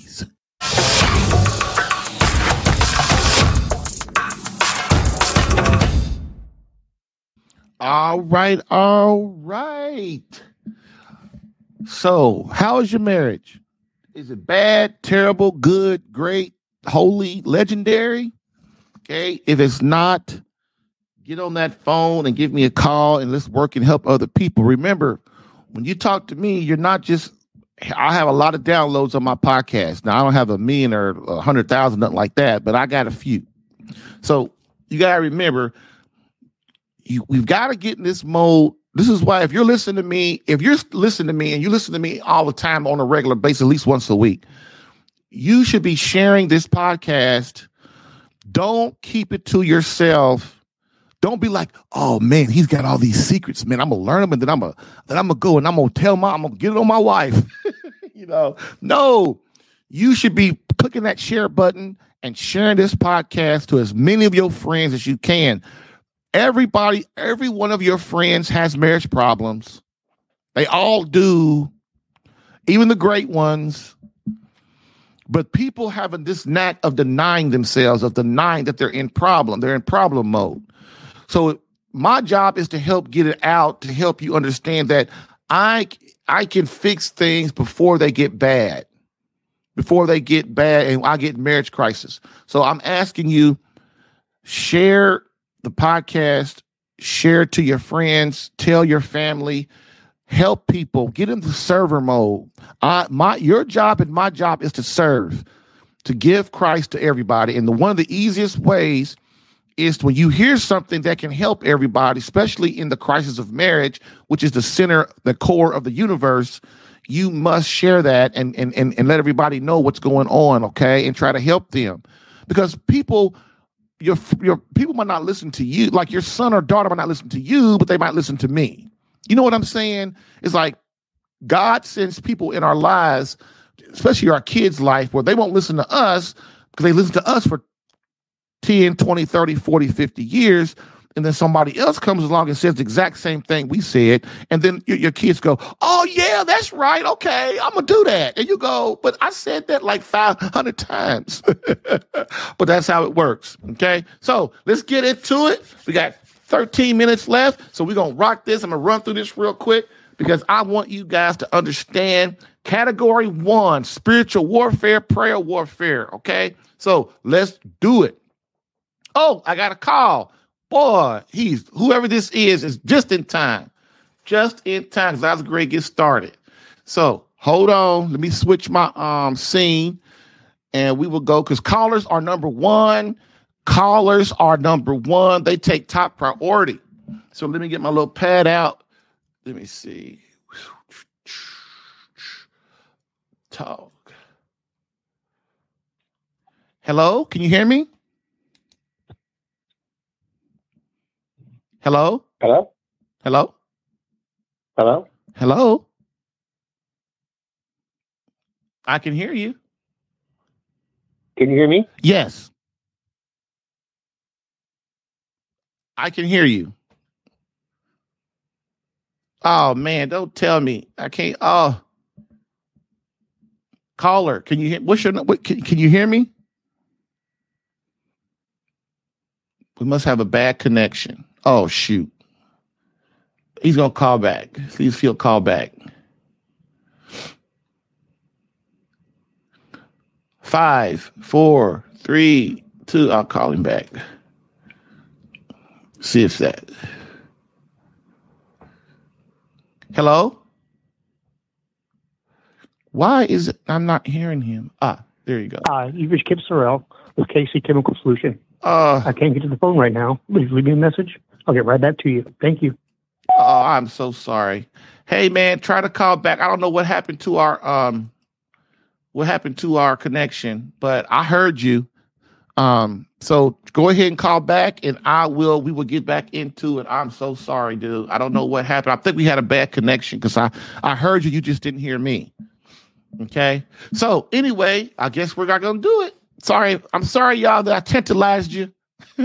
A: All right, all right. So, how is your marriage? Is it bad, terrible, good, great, holy, legendary? Okay. If it's not, get on that phone and give me a call and let's work and help other people. Remember, when you talk to me, you're not just I have a lot of downloads on my podcast. Now I don't have a million or a hundred thousand, nothing like that, but I got a few. So you gotta remember, you we've got to get in this mode. This is why if you're listening to me, if you're listening to me and you listen to me all the time on a regular basis, at least once a week, you should be sharing this podcast. Don't keep it to yourself don't be like, oh man, he's got all these secrets, man. I'm gonna learn them and then I'm gonna then I'm gonna go and I'm gonna tell my I'm gonna get it on my wife. (laughs) you know, no, you should be clicking that share button and sharing this podcast to as many of your friends as you can. Everybody, every one of your friends has marriage problems. They all do, even the great ones. But people having this knack of denying themselves, of denying that they're in problem, they're in problem mode. So my job is to help get it out, to help you understand that I I can fix things before they get bad, before they get bad, and I get marriage crisis. So I'm asking you, share the podcast, share to your friends, tell your family, help people, get into server mode. I my your job and my job is to serve, to give Christ to everybody. And the one of the easiest ways is when you hear something that can help everybody, especially in the crisis of marriage, which is the center, the core of the universe, you must share that and and and, and let everybody know what's going on, okay? And try to help them. Because people your your people might not listen to you, like your son or daughter might not listen to you, but they might listen to me. You know what I'm saying? It's like God sends people in our lives, especially our kids' life, where they won't listen to us because they listen to us for 10, 20, 30, 40, 50 years. And then somebody else comes along and says the exact same thing we said, and then your, your kids go, "Oh yeah, that's right. Okay, I'm gonna do that," and you go, "But I said that like 500 times." (laughs) but that's how it works. Okay, so let's get into it. We got 13 minutes left, so we're gonna rock this. I'm gonna run through this real quick because I want you guys to understand category one spiritual warfare, prayer warfare. Okay, so let's do it. Oh, I got a call. Boy, he's whoever this is is just in time. Just in time. Cause great get started. So hold on. Let me switch my um scene and we will go because callers are number one. Callers are number one. They take top priority. So let me get my little pad out. Let me see. Talk. Hello, can you hear me? Hello?
B: Hello?
A: Hello?
B: Hello?
A: Hello? I can hear you.
B: Can you hear me?
A: Yes. I can hear you. Oh man, don't tell me. I can't. Oh, caller, can you hear? What's your? What, can, can you hear me? We must have a bad connection. Oh shoot. He's gonna call back. Please feel call back. Five, four, three, two. I'll call him back. See if that. Hello? Why is it I'm not hearing him? Ah, there you go.
C: Hi, you've reached Kip Sorrell with KC Chemical Solution.
A: Uh,
C: I can't get to the phone right now. Please leave me a message. I'll get right back to you. Thank you.
A: oh, I'm so sorry. Hey man, try to call back. I don't know what happened to our um what happened to our connection, but I heard you. Um, so go ahead and call back and I will we will get back into it. I'm so sorry, dude. I don't know what happened. I think we had a bad connection because I I heard you, you just didn't hear me. Okay. So anyway, I guess we're not gonna do it. Sorry, I'm sorry, y'all, that I tantalized you. (laughs)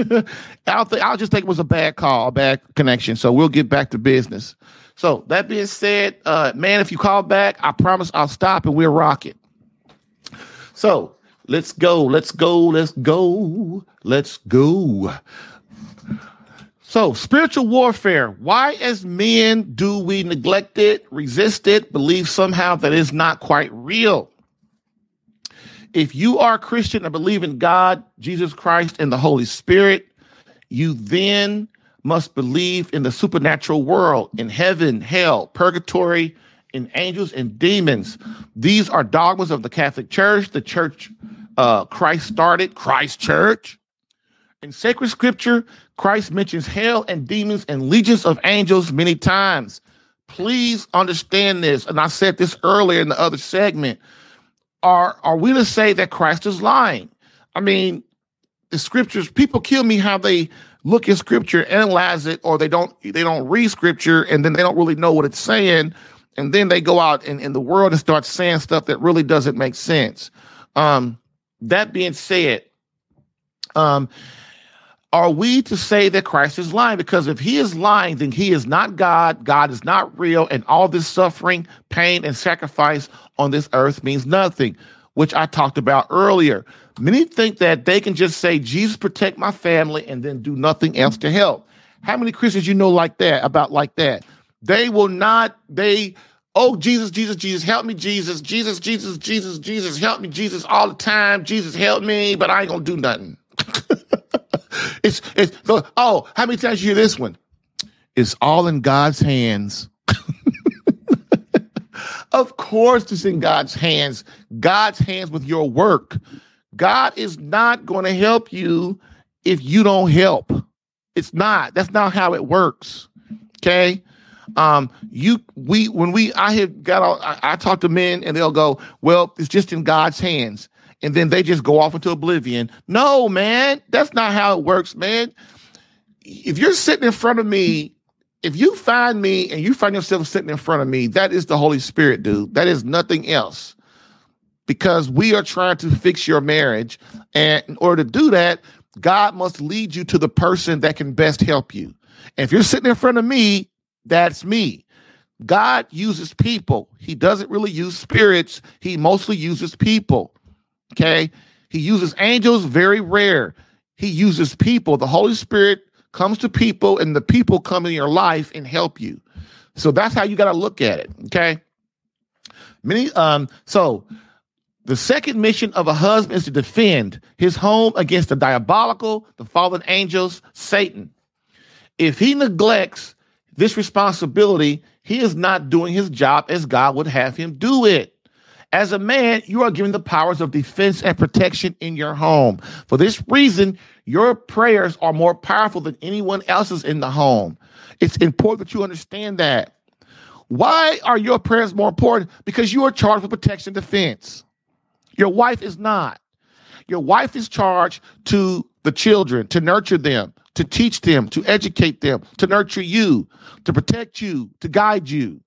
A: I think I'll just think it was a bad call, a bad connection. So we'll get back to business. So that being said, uh, man, if you call back, I promise I'll stop and we'll rock it. So let's go, let's go, let's go, let's go. So, spiritual warfare. Why, as men, do we neglect it, resist it, believe somehow that it's not quite real? If you are a Christian and believe in God, Jesus Christ, and the Holy Spirit, you then must believe in the supernatural world, in heaven, hell, purgatory, in angels and demons. These are dogmas of the Catholic Church, the church uh, Christ started, Christ Church. In sacred scripture, Christ mentions hell and demons and legions of angels many times. Please understand this. And I said this earlier in the other segment. Are, are we to say that Christ is lying? I mean, the scriptures, people kill me how they look at scripture, analyze it, or they don't they don't read scripture and then they don't really know what it's saying. And then they go out in, in the world and start saying stuff that really doesn't make sense. Um, that being said, um, are we to say that Christ is lying? Because if he is lying, then he is not God. God is not real. And all this suffering, pain, and sacrifice on this earth means nothing, which I talked about earlier. Many think that they can just say, Jesus, protect my family, and then do nothing else to help. How many Christians you know like that, about like that? They will not, they, oh, Jesus, Jesus, Jesus, help me, Jesus, Jesus, Jesus, Jesus, Jesus, help me, Jesus, all the time. Jesus, help me, but I ain't gonna do nothing. (laughs) it's, it's, oh, how many times you hear this one? It's all in God's hands. (laughs) of course, it's in God's hands. God's hands with your work. God is not going to help you if you don't help. It's not. That's not how it works. Okay. Um, you we when we I have got all I, I talk to men and they'll go, Well, it's just in God's hands, and then they just go off into oblivion. No, man, that's not how it works, man. If you're sitting in front of me, if you find me and you find yourself sitting in front of me, that is the Holy Spirit, dude. That is nothing else. Because we are trying to fix your marriage. And in order to do that, God must lead you to the person that can best help you. And if you're sitting in front of me, that's me. God uses people. He doesn't really use spirits. He mostly uses people. Okay. He uses angels, very rare. He uses people. The Holy Spirit comes to people, and the people come in your life and help you. So that's how you got to look at it. Okay. Many, um, so the second mission of a husband is to defend his home against the diabolical, the fallen angels, Satan. If he neglects this responsibility, he is not doing his job as God would have him do it. As a man, you are given the powers of defense and protection in your home. For this reason, your prayers are more powerful than anyone else's in the home. It's important that you understand that. Why are your prayers more important? Because you are charged with protection defense. Your wife is not. Your wife is charged to the children, to nurture them, to teach them, to educate them, to nurture you, to protect you, to guide you.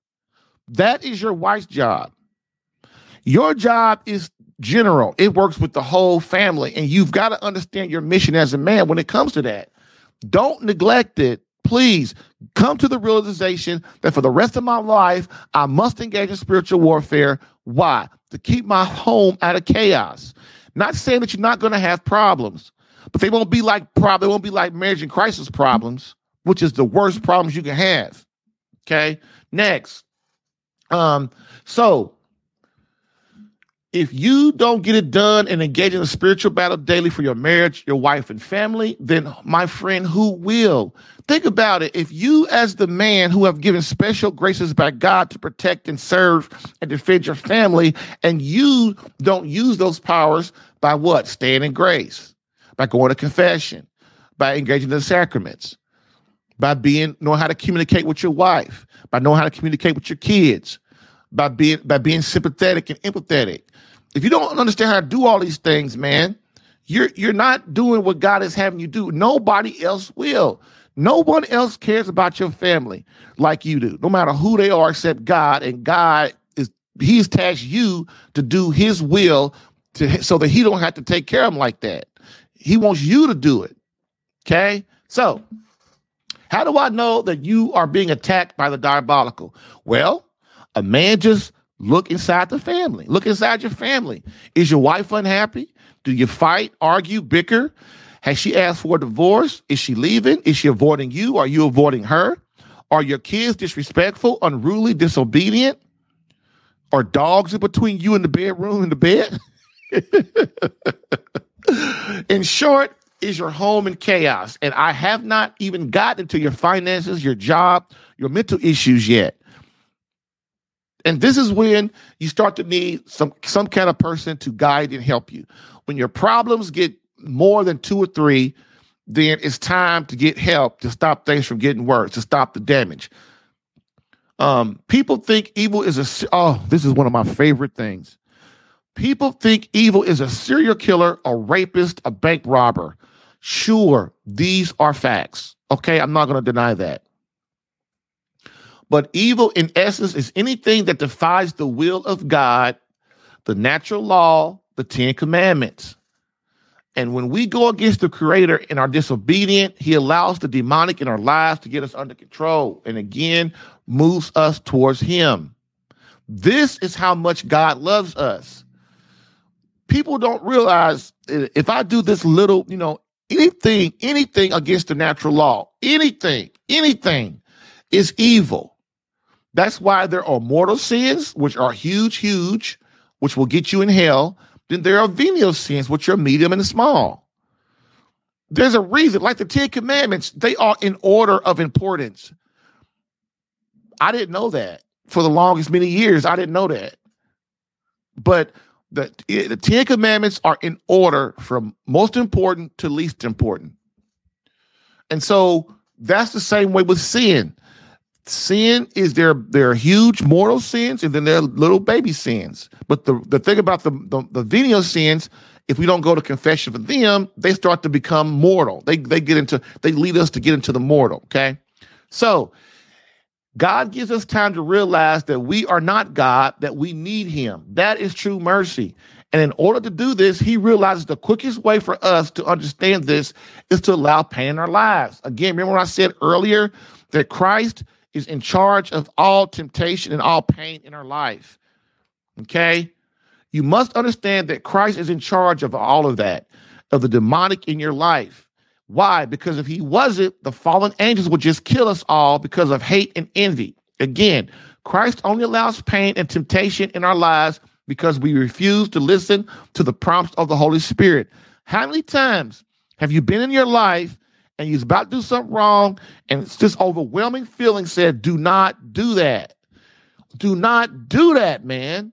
A: That is your wife's job. Your job is general, it works with the whole family, and you've got to understand your mission as a man when it comes to that. Don't neglect it. Please come to the realization that for the rest of my life, I must engage in spiritual warfare. Why? To keep my home out of chaos. Not saying that you're not going to have problems, but they won't be like prob- they won't be like marriage and crisis problems, which is the worst problems you can have. Okay. Next. Um, so if you don't get it done and engage in a spiritual battle daily for your marriage, your wife, and family, then my friend, who will? Think about it. If you, as the man who have given special graces by God to protect and serve and defend your family, and you don't use those powers by what? Staying in grace, by going to confession, by engaging in the sacraments, by being knowing how to communicate with your wife, by knowing how to communicate with your kids, by being by being sympathetic and empathetic. If you don't understand how to do all these things, man, you're you're not doing what God is having you do. Nobody else will. No one else cares about your family like you do, no matter who they are except God. And God is He's tasked you to do His will to so that He don't have to take care of them like that. He wants you to do it. Okay, so how do I know that you are being attacked by the diabolical? Well, a man just look inside the family. Look inside your family. Is your wife unhappy? Do you fight, argue, bicker? Has she asked for a divorce? Is she leaving? Is she avoiding you? Are you avoiding her? Are your kids disrespectful, unruly, disobedient? Are dogs in between you and the bedroom and the bed? (laughs) in short, is your home in chaos? And I have not even gotten to your finances, your job, your mental issues yet. And this is when you start to need some some kind of person to guide and help you. When your problems get more than two or three, then it's time to get help to stop things from getting worse, to stop the damage. Um, people think evil is a oh, this is one of my favorite things. People think evil is a serial killer, a rapist, a bank robber. Sure, these are facts. Okay, I'm not going to deny that. But evil, in essence, is anything that defies the will of God, the natural law, the Ten Commandments. And when we go against the Creator and are disobedient, He allows the demonic in our lives to get us under control and again moves us towards Him. This is how much God loves us. People don't realize eh, if I do this little, you know, anything, anything against the natural law, anything, anything is evil. That's why there are mortal sins, which are huge, huge, which will get you in hell. Then there are venial sins, which are medium and small. There's a reason, like the Ten Commandments, they are in order of importance. I didn't know that for the longest many years. I didn't know that. But the, the Ten Commandments are in order from most important to least important. And so that's the same way with sin sin is there there are huge mortal sins and then there are little baby sins but the, the thing about the, the, the venial sins if we don't go to confession for them they start to become mortal they they get into they lead us to get into the mortal okay so God gives us time to realize that we are not God, that we need Him. That is true mercy. And in order to do this, He realizes the quickest way for us to understand this is to allow pain in our lives. Again, remember what I said earlier that Christ is in charge of all temptation and all pain in our life. Okay? You must understand that Christ is in charge of all of that, of the demonic in your life. Why? Because if he wasn't, the fallen angels would just kill us all because of hate and envy. Again, Christ only allows pain and temptation in our lives because we refuse to listen to the prompts of the Holy Spirit. How many times have you been in your life and you're about to do something wrong and it's this overwhelming feeling said, do not do that. Do not do that, man.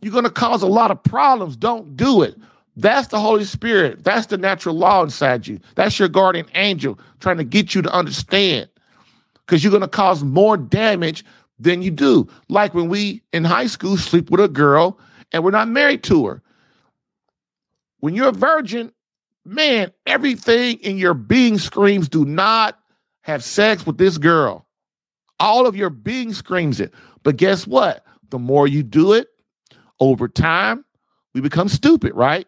A: You're going to cause a lot of problems. Don't do it. That's the Holy Spirit. That's the natural law inside you. That's your guardian angel trying to get you to understand because you're going to cause more damage than you do. Like when we in high school sleep with a girl and we're not married to her. When you're a virgin, man, everything in your being screams, do not have sex with this girl. All of your being screams it. But guess what? The more you do it over time, we become stupid, right?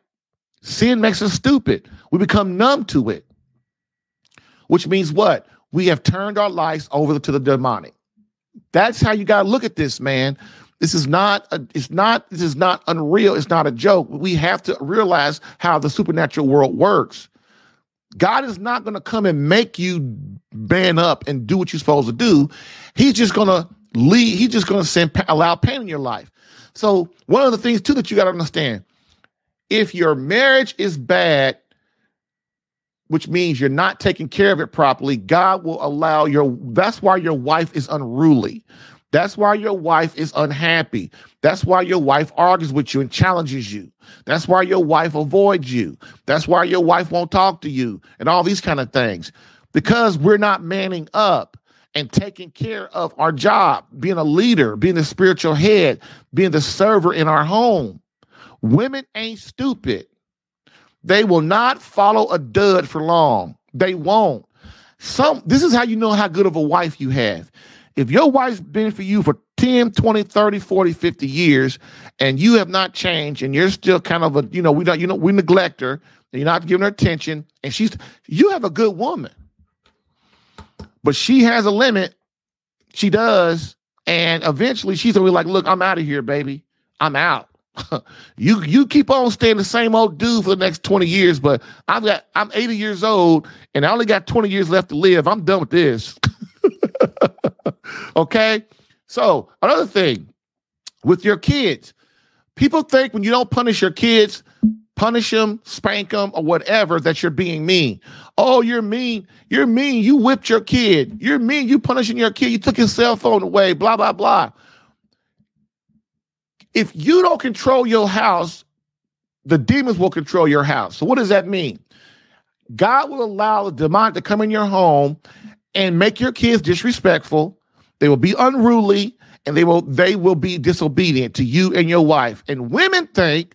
A: Sin makes us stupid. We become numb to it, which means what? We have turned our lives over to the demonic. That's how you got to look at this, man. This is not a, it's not this is not unreal. It's not a joke. We have to realize how the supernatural world works. God is not going to come and make you ban up and do what you're supposed to do. He's just going to lead. He's just going to send allow pain in your life. So one of the things too that you got to understand, if your marriage is bad, which means you're not taking care of it properly, God will allow your that's why your wife is unruly. That's why your wife is unhappy. That's why your wife argues with you and challenges you. That's why your wife avoids you. That's why your wife won't talk to you and all these kind of things. Because we're not manning up and taking care of our job, being a leader, being the spiritual head, being the server in our home. Women ain't stupid. They will not follow a dud for long. They won't. Some this is how you know how good of a wife you have. If your wife's been for you for 10, 20, 30, 40, 50 years and you have not changed and you're still kind of a, you know, we don't, you know, we neglect her and you're not giving her attention and she's you have a good woman. But she has a limit. She does. And eventually she's gonna be like, look, I'm out of here, baby. I'm out. (laughs) you you keep on staying the same old dude for the next 20 years, but I've got I'm 80 years old and I only got 20 years left to live. I'm done with this. (laughs) (laughs) okay? So, another thing with your kids, people think when you don't punish your kids, punish them, spank them, or whatever, that you're being mean. Oh, you're mean. You're mean. You whipped your kid. You're mean. You punishing your kid. You took his cell phone away, blah, blah, blah if you don't control your house, the demons will control your house. So what does that mean? God will allow the demon to come in your home and make your kids disrespectful. They will be unruly and they will they will be disobedient to you and your wife. And women think,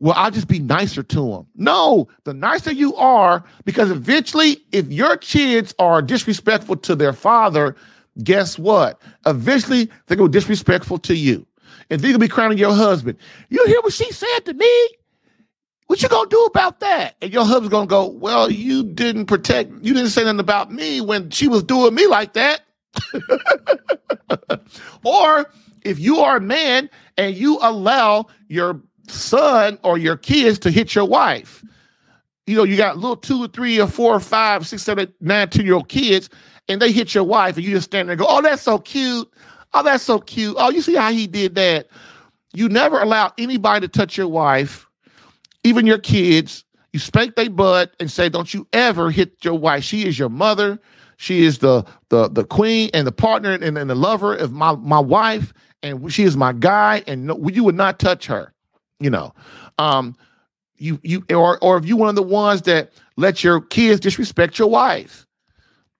A: well, I'll just be nicer to them. No, the nicer you are, because eventually, if your kids are disrespectful to their father, guess what? Eventually, they're going to be disrespectful to you and then you'll be crowning your husband. You hear what she said to me? What you gonna do about that? And your husband's gonna go, Well, you didn't protect, you didn't say nothing about me when she was doing me like that. (laughs) or if you are a man and you allow your son or your kids to hit your wife, you know, you got little two or three or four or five, six, seven, nine, ten year old kids, and they hit your wife, and you just stand there and go, Oh, that's so cute. Oh, that's so cute. Oh, you see how he did that? You never allow anybody to touch your wife, even your kids. You spank their butt and say, "Don't you ever hit your wife? She is your mother. She is the the the queen and the partner and, and the lover of my my wife, and she is my guy. And no, you would not touch her. You know, um, you you or or if you one of the ones that let your kids disrespect your wife,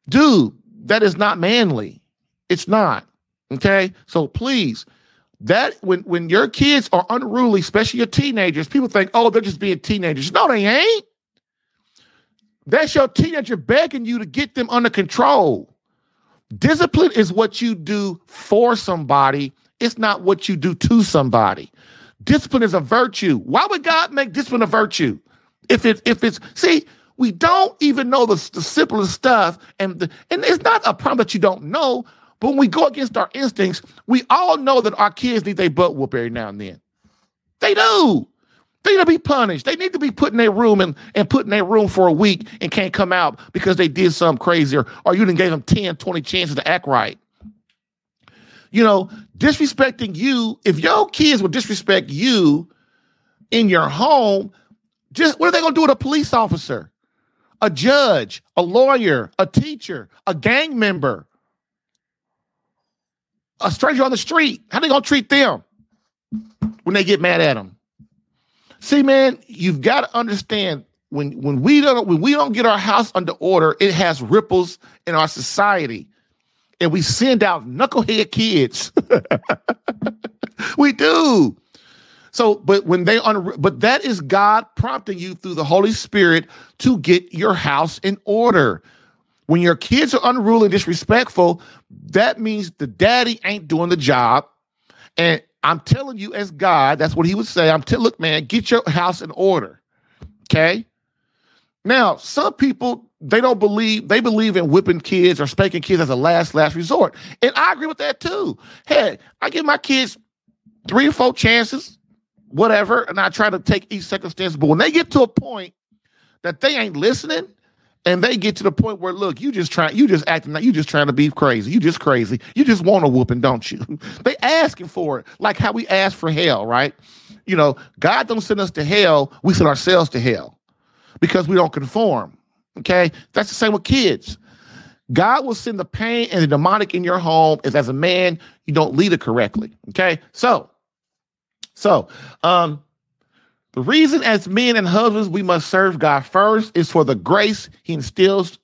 A: dude, that is not manly. It's not. Okay. So please, that when when your kids are unruly, especially your teenagers, people think, oh, they're just being teenagers. No, they ain't. That's your teenager begging you to get them under control. Discipline is what you do for somebody, it's not what you do to somebody. Discipline is a virtue. Why would God make discipline a virtue? If it if it's see, we don't even know the, the simplest stuff, and the, and it's not a problem that you don't know. But when we go against our instincts, we all know that our kids need their butt whoop every now and then. They do. They need to be punished. They need to be put in their room and, and put in their room for a week and can't come out because they did something crazy or, you didn't give them 10, 20 chances to act right. You know, disrespecting you, if your kids would disrespect you in your home, just what are they going to do with a police officer, a judge, a lawyer, a teacher, a gang member, a stranger on the street? How they to treat them when they get mad at them? See, man, you've got to understand when when we don't when we don't get our house under order, it has ripples in our society, and we send out knucklehead kids. (laughs) we do. So, but when they un- but that is God prompting you through the Holy Spirit to get your house in order. When your kids are unruly and disrespectful, that means the daddy ain't doing the job, and I'm telling you, as God, that's what he would say. I'm telling, look, man, get your house in order. Okay. Now, some people they don't believe they believe in whipping kids or spanking kids as a last last resort, and I agree with that too. Hey, I give my kids three or four chances, whatever, and I try to take each circumstance. But when they get to a point that they ain't listening, and they get to the point where look you just trying you just acting like you just trying to be crazy. You just crazy. You just want a whooping don't you? (laughs) They asking for it like how we ask for hell right? You know god don't send us to hell we send ourselves to hell because we don't conform okay? That's the same with kids. God will send the pain and the demonic in your home if as a man you don't lead it correctly okay? So so um the reason, as men and husbands, we must serve God first is for the grace He instills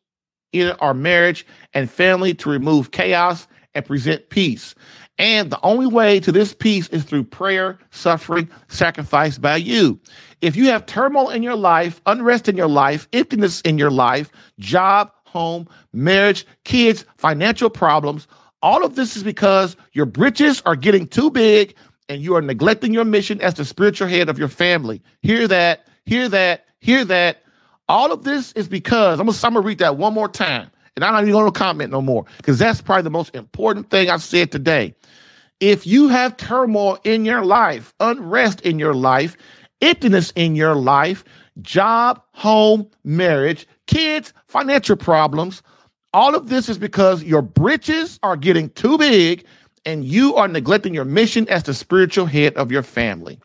A: in our marriage and family to remove chaos and present peace. And the only way to this peace is through prayer, suffering, sacrifice by you. If you have turmoil in your life, unrest in your life, emptiness in your life, job, home, marriage, kids, financial problems, all of this is because your britches are getting too big and you are neglecting your mission as the spiritual head of your family. Hear that, hear that, hear that. All of this is because I'm gonna, I'm gonna read that one more time, and I'm not even gonna comment no more because that's probably the most important thing I've said today. If you have turmoil in your life, unrest in your life, emptiness in your life, job, home, marriage, kids, financial problems, all of this is because your britches are getting too big and you are neglecting your mission as the spiritual head of your family.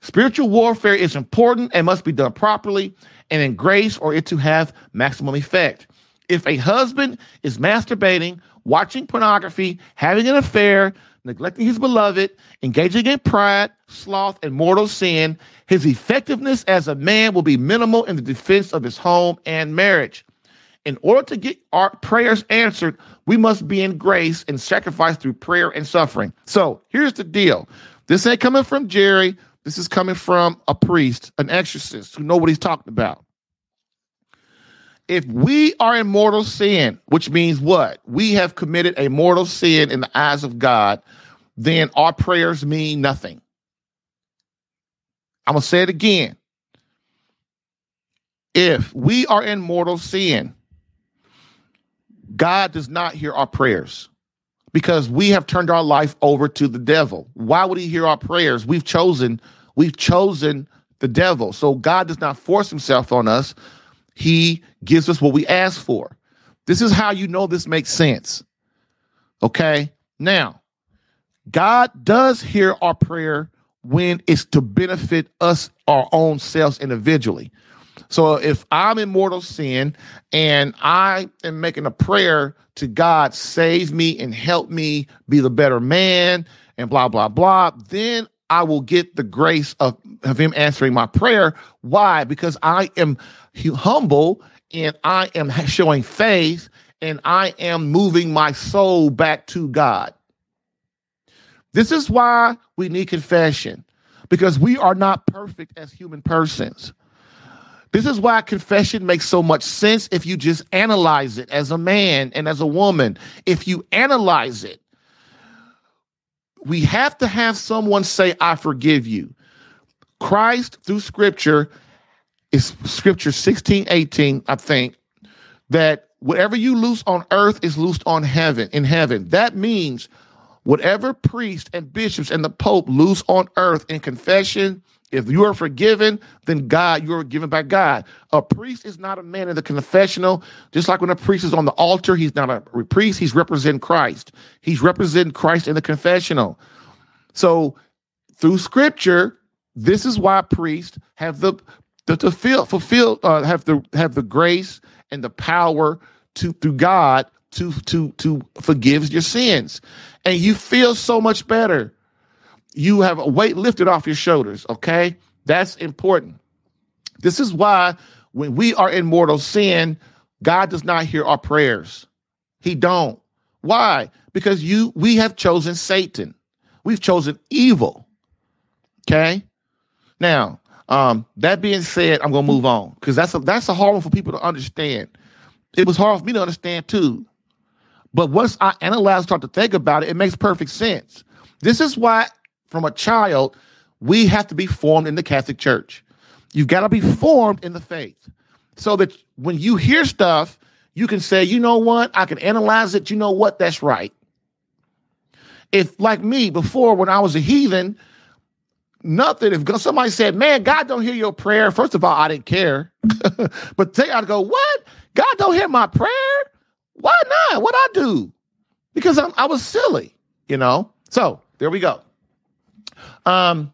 A: Spiritual warfare is important and must be done properly and in grace or it to have maximum effect. If a husband is masturbating, watching pornography, having an affair, neglecting his beloved, engaging in pride, sloth, and mortal sin, his effectiveness as a man will be minimal in the defense of his home and marriage. In order to get our prayers answered, we must be in grace and sacrifice through prayer and suffering. So here's the deal. This ain't coming from Jerry. This is coming from a priest, an exorcist who know what he's talking about. If we are in mortal sin, which means what? We have committed a mortal sin in the eyes of God, then our prayers mean nothing. I'm going to say it again. If we are in mortal sin, God does not hear our prayers because we have turned our life over to the devil. Why would he hear our prayers? We've chosen, we've chosen the devil. So God does not force himself on us. He gives us what we ask for. This is how you know this makes sense. Okay? Now, God does hear our prayer when it's to benefit us, our own selves individually. So if I'm in mortal sin and I am making a prayer to God, save me and help me be the better man and blah, blah, blah, then I will get the grace of, of him answering my prayer. Why? Because I am humble and I am showing faith and I am moving my soul back to God. This is why we need confession because we are not perfect as human persons. This is why confession makes so much sense if you just analyze it as a man and as a woman. If you analyze it, we have to have someone say, I forgive you. Christ, through scripture, is scripture 16, 18, I think, that whatever you loose on earth is loosed on heaven, in heaven. That means whatever priests and bishops and the pope loose on earth in confession, if you are forgiven, then God, you are given by God. A priest is not a man in the confessional. Just like when a priest is on the altar, he's not a priest, he's representing Christ. He's representing Christ in the confessional. So through scripture, this is why priests have the the to feel, fulfill uh, have the have the grace and the power to through God to to to forgive your sins, and you feel so much better. You have a weight lifted off your shoulders. Okay, that's important. This is why when we are in mortal sin, God does not hear our prayers. He don't. Why? Because you we have chosen Satan. We've chosen evil. Okay. Now, um, that being said, I'm gonna move on because that's a that's a hard one for people to understand. It was hard for me to understand too. But once I analyze, start to think about it, it makes perfect sense. This is why, from a child, we have to be formed in the Catholic Church. You've got to be formed in the faith so that when you hear stuff, you can say, you know what, I can analyze it. You know what, that's right. If, like me, before when I was a heathen, nothing. If somebody said, "Man, God don't hear your prayer," first of all, I didn't care. (laughs) but they I'd go, "What? God don't hear my prayer? Why not? What I do?" Because I'm, I was silly, you know. So there we go. Um,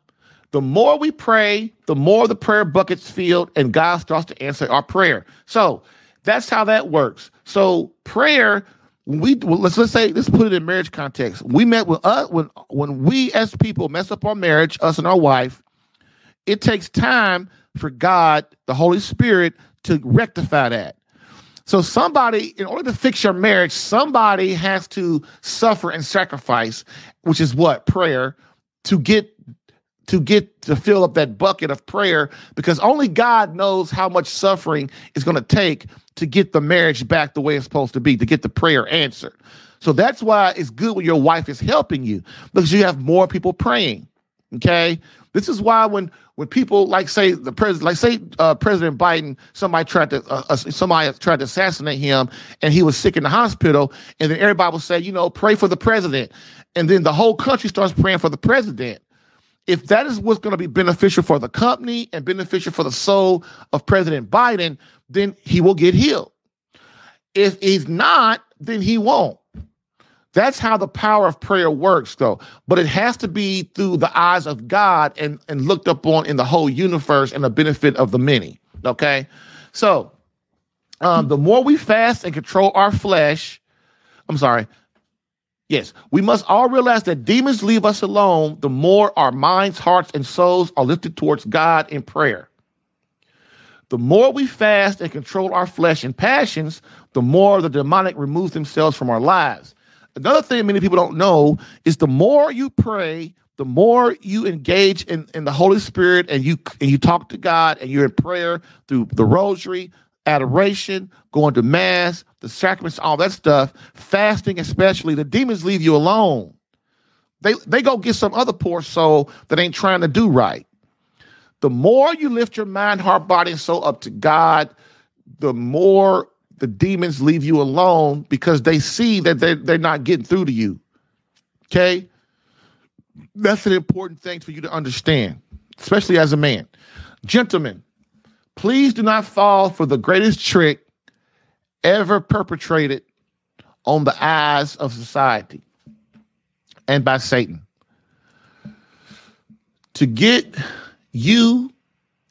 A: the more we pray, the more the prayer buckets filled, and God starts to answer our prayer. So that's how that works. So prayer we well, let's let's say let's put it in marriage context. We met with us when when we as people mess up our marriage, us and our wife. It takes time for God, the Holy Spirit, to rectify that. So somebody, in order to fix your marriage, somebody has to suffer and sacrifice, which is what prayer, to get to get to fill up that bucket of prayer, because only God knows how much suffering is going to take to get the marriage back the way it's supposed to be, to get the prayer answered. So that's why it's good when your wife is helping you because you have more people praying. Okay. This is why when when people like say the president, like say uh, President Biden, somebody tried to uh, uh, somebody tried to assassinate him, and he was sick in the hospital, and then everybody will say, you know, pray for the president, and then the whole country starts praying for the president. If that is what's going to be beneficial for the company and beneficial for the soul of President Biden, then he will get healed. If he's not, then he won't. That's how the power of prayer works, though. But it has to be through the eyes of God and, and looked upon in the whole universe and the benefit of the many. Okay. So um, the more we fast and control our flesh, I'm sorry. Yes, we must all realize that demons leave us alone the more our minds, hearts, and souls are lifted towards God in prayer. The more we fast and control our flesh and passions, the more the demonic removes themselves from our lives. Another thing many people don't know is the more you pray, the more you engage in, in the Holy Spirit and you and you talk to God and you're in prayer through the rosary, adoration, going to mass, the sacraments, all that stuff, fasting especially, the demons leave you alone. They they go get some other poor soul that ain't trying to do right the more you lift your mind, heart, body, and soul up to God, the more the demons leave you alone because they see that they're, they're not getting through to you. Okay? That's an important thing for you to understand, especially as a man. Gentlemen, please do not fall for the greatest trick ever perpetrated on the eyes of society and by Satan. To get you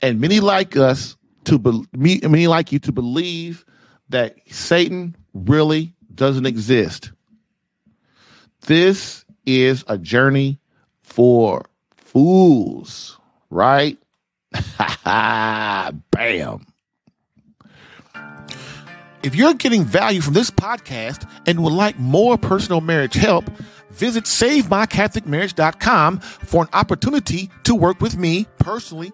A: and many like us to be, many like you to believe that Satan really doesn't exist. This is a journey for fools, right? (laughs) Bam. If you're getting value from this podcast and would like more personal marriage help, visit SaveMyCatholicMarriage.com for an opportunity to work with me personally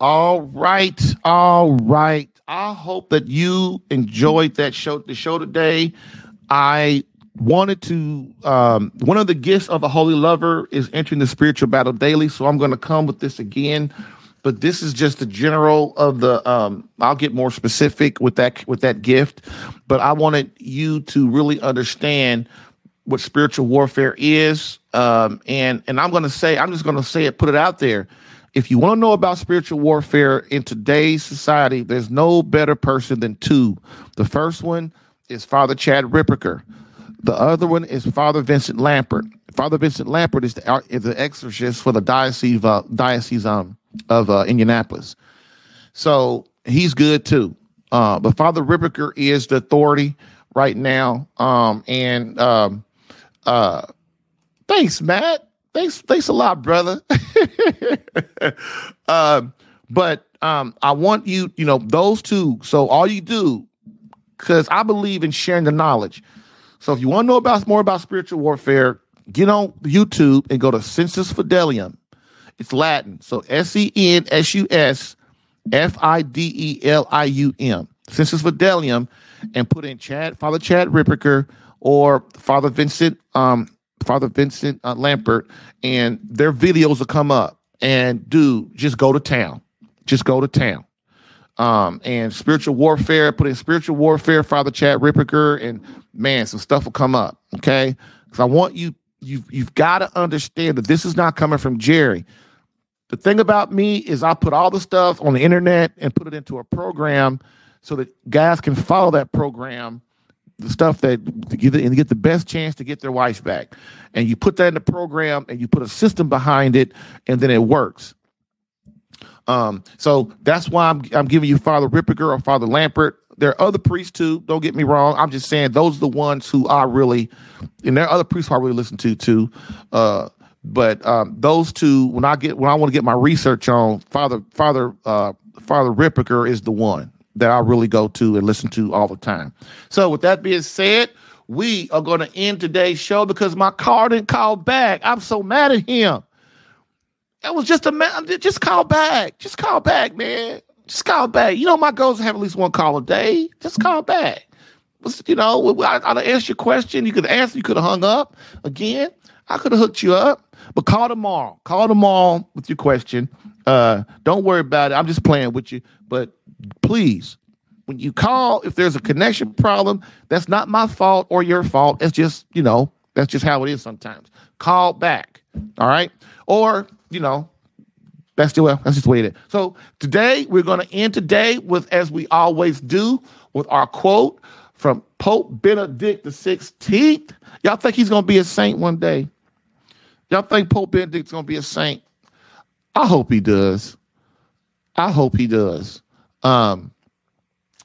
A: All right, all right. I hope that you enjoyed that show. The show today. I wanted to. Um, one of the gifts of a holy lover is entering the spiritual battle daily. So I'm going to come with this again, but this is just the general of the. Um, I'll get more specific with that with that gift, but I wanted you to really understand what spiritual warfare is. Um, and and I'm going to say, I'm just going to say it, put it out there if you want to know about spiritual warfare in today's society, there's no better person than two. The first one is Father Chad Ripperger. The other one is Father Vincent Lampert. Father Vincent Lampert is the, is the exorcist for the diocese, uh, diocese um, of uh, Indianapolis. So he's good too. Uh, but Father Ripperger is the authority right now. Um, and um, uh, thanks, Matt thanks, thanks a lot, brother. (laughs) um, but um, I want you, you know, those two. So all you do, because I believe in sharing the knowledge. So if you want to know about more about spiritual warfare, get on YouTube and go to Sensus Fidelium. It's Latin. So S E N S U S F I D E L I U M. Sensus Fidelium, and put in Chad, Father Chad Ripperger or Father Vincent um, Father Vincent uh, Lampert, and their videos will come up. And dude, just go to town. Just go to town. Um, and spiritual warfare, put in spiritual warfare, Father Chad Ripperger, and man, some stuff will come up. Okay. Because I want you, you've you've got to understand that this is not coming from Jerry. The thing about me is I put all the stuff on the internet and put it into a program so that guys can follow that program the stuff that to get, and get the best chance to get their wives back. And you put that in the program and you put a system behind it, and then it works. Um, so that's why I'm, I'm giving you Father Ripperger or Father Lampert. There are other priests too. Don't get me wrong. I'm just saying those are the ones who are really, and there are other priests who I really listen to too. Uh, but um, those two, when I get when I want to get my research on Father Father uh, Father Ripperger is the one that I really go to and listen to all the time. So, with that being said, we are going to end today's show because my car didn't call back. I'm so mad at him. It was just a man. Just call back. Just call back, man. Just call back. You know, my goal is to have at least one call a day. Just call back. You know, I, I'd asked your question. You could answer. You could have hung up again. I could have hooked you up. But call tomorrow. Call tomorrow with your question. Uh, don't worry about it. I'm just playing with you. But please, when you call, if there's a connection problem, that's not my fault or your fault. It's just, you know, that's just how it is sometimes. Call back. All right. Or, you know, that's the way that's just the way it is. So today we're to end today with, as we always do, with our quote from Pope Benedict the Sixteenth. Y'all think he's to be a saint one day? Y'all think Pope Benedict's to be a saint? I hope he does. I hope he does. Um,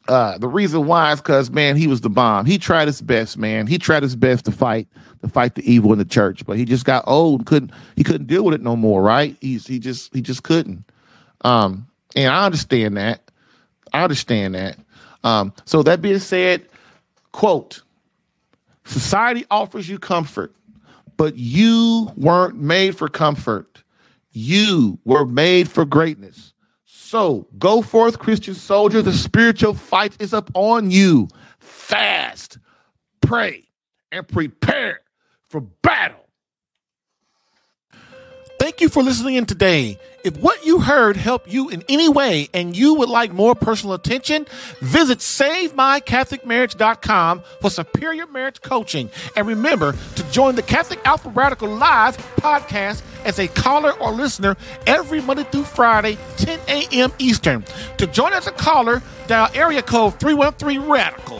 A: uh, the reason why is because man, he was the bomb. He tried his best, man. He tried his best to fight to fight the evil in the church, but he just got old. couldn't He couldn't deal with it no more. Right? He's he just he just couldn't. Um, and I understand that. I understand that. Um, so that being said, quote: Society offers you comfort, but you weren't made for comfort. You were made for greatness. So go forth, Christian soldier. The spiritual fight is up on you. Fast. pray, and prepare for battle. Thank you for listening in today. If what you heard helped you in any way and you would like more personal attention, visit SaveMyCatholicMarriage.com for superior marriage coaching. And remember to join the Catholic Alpha Radical Live podcast as a caller or listener every Monday through Friday, 10 a.m. Eastern. To join as a caller, dial area code 313 Radical.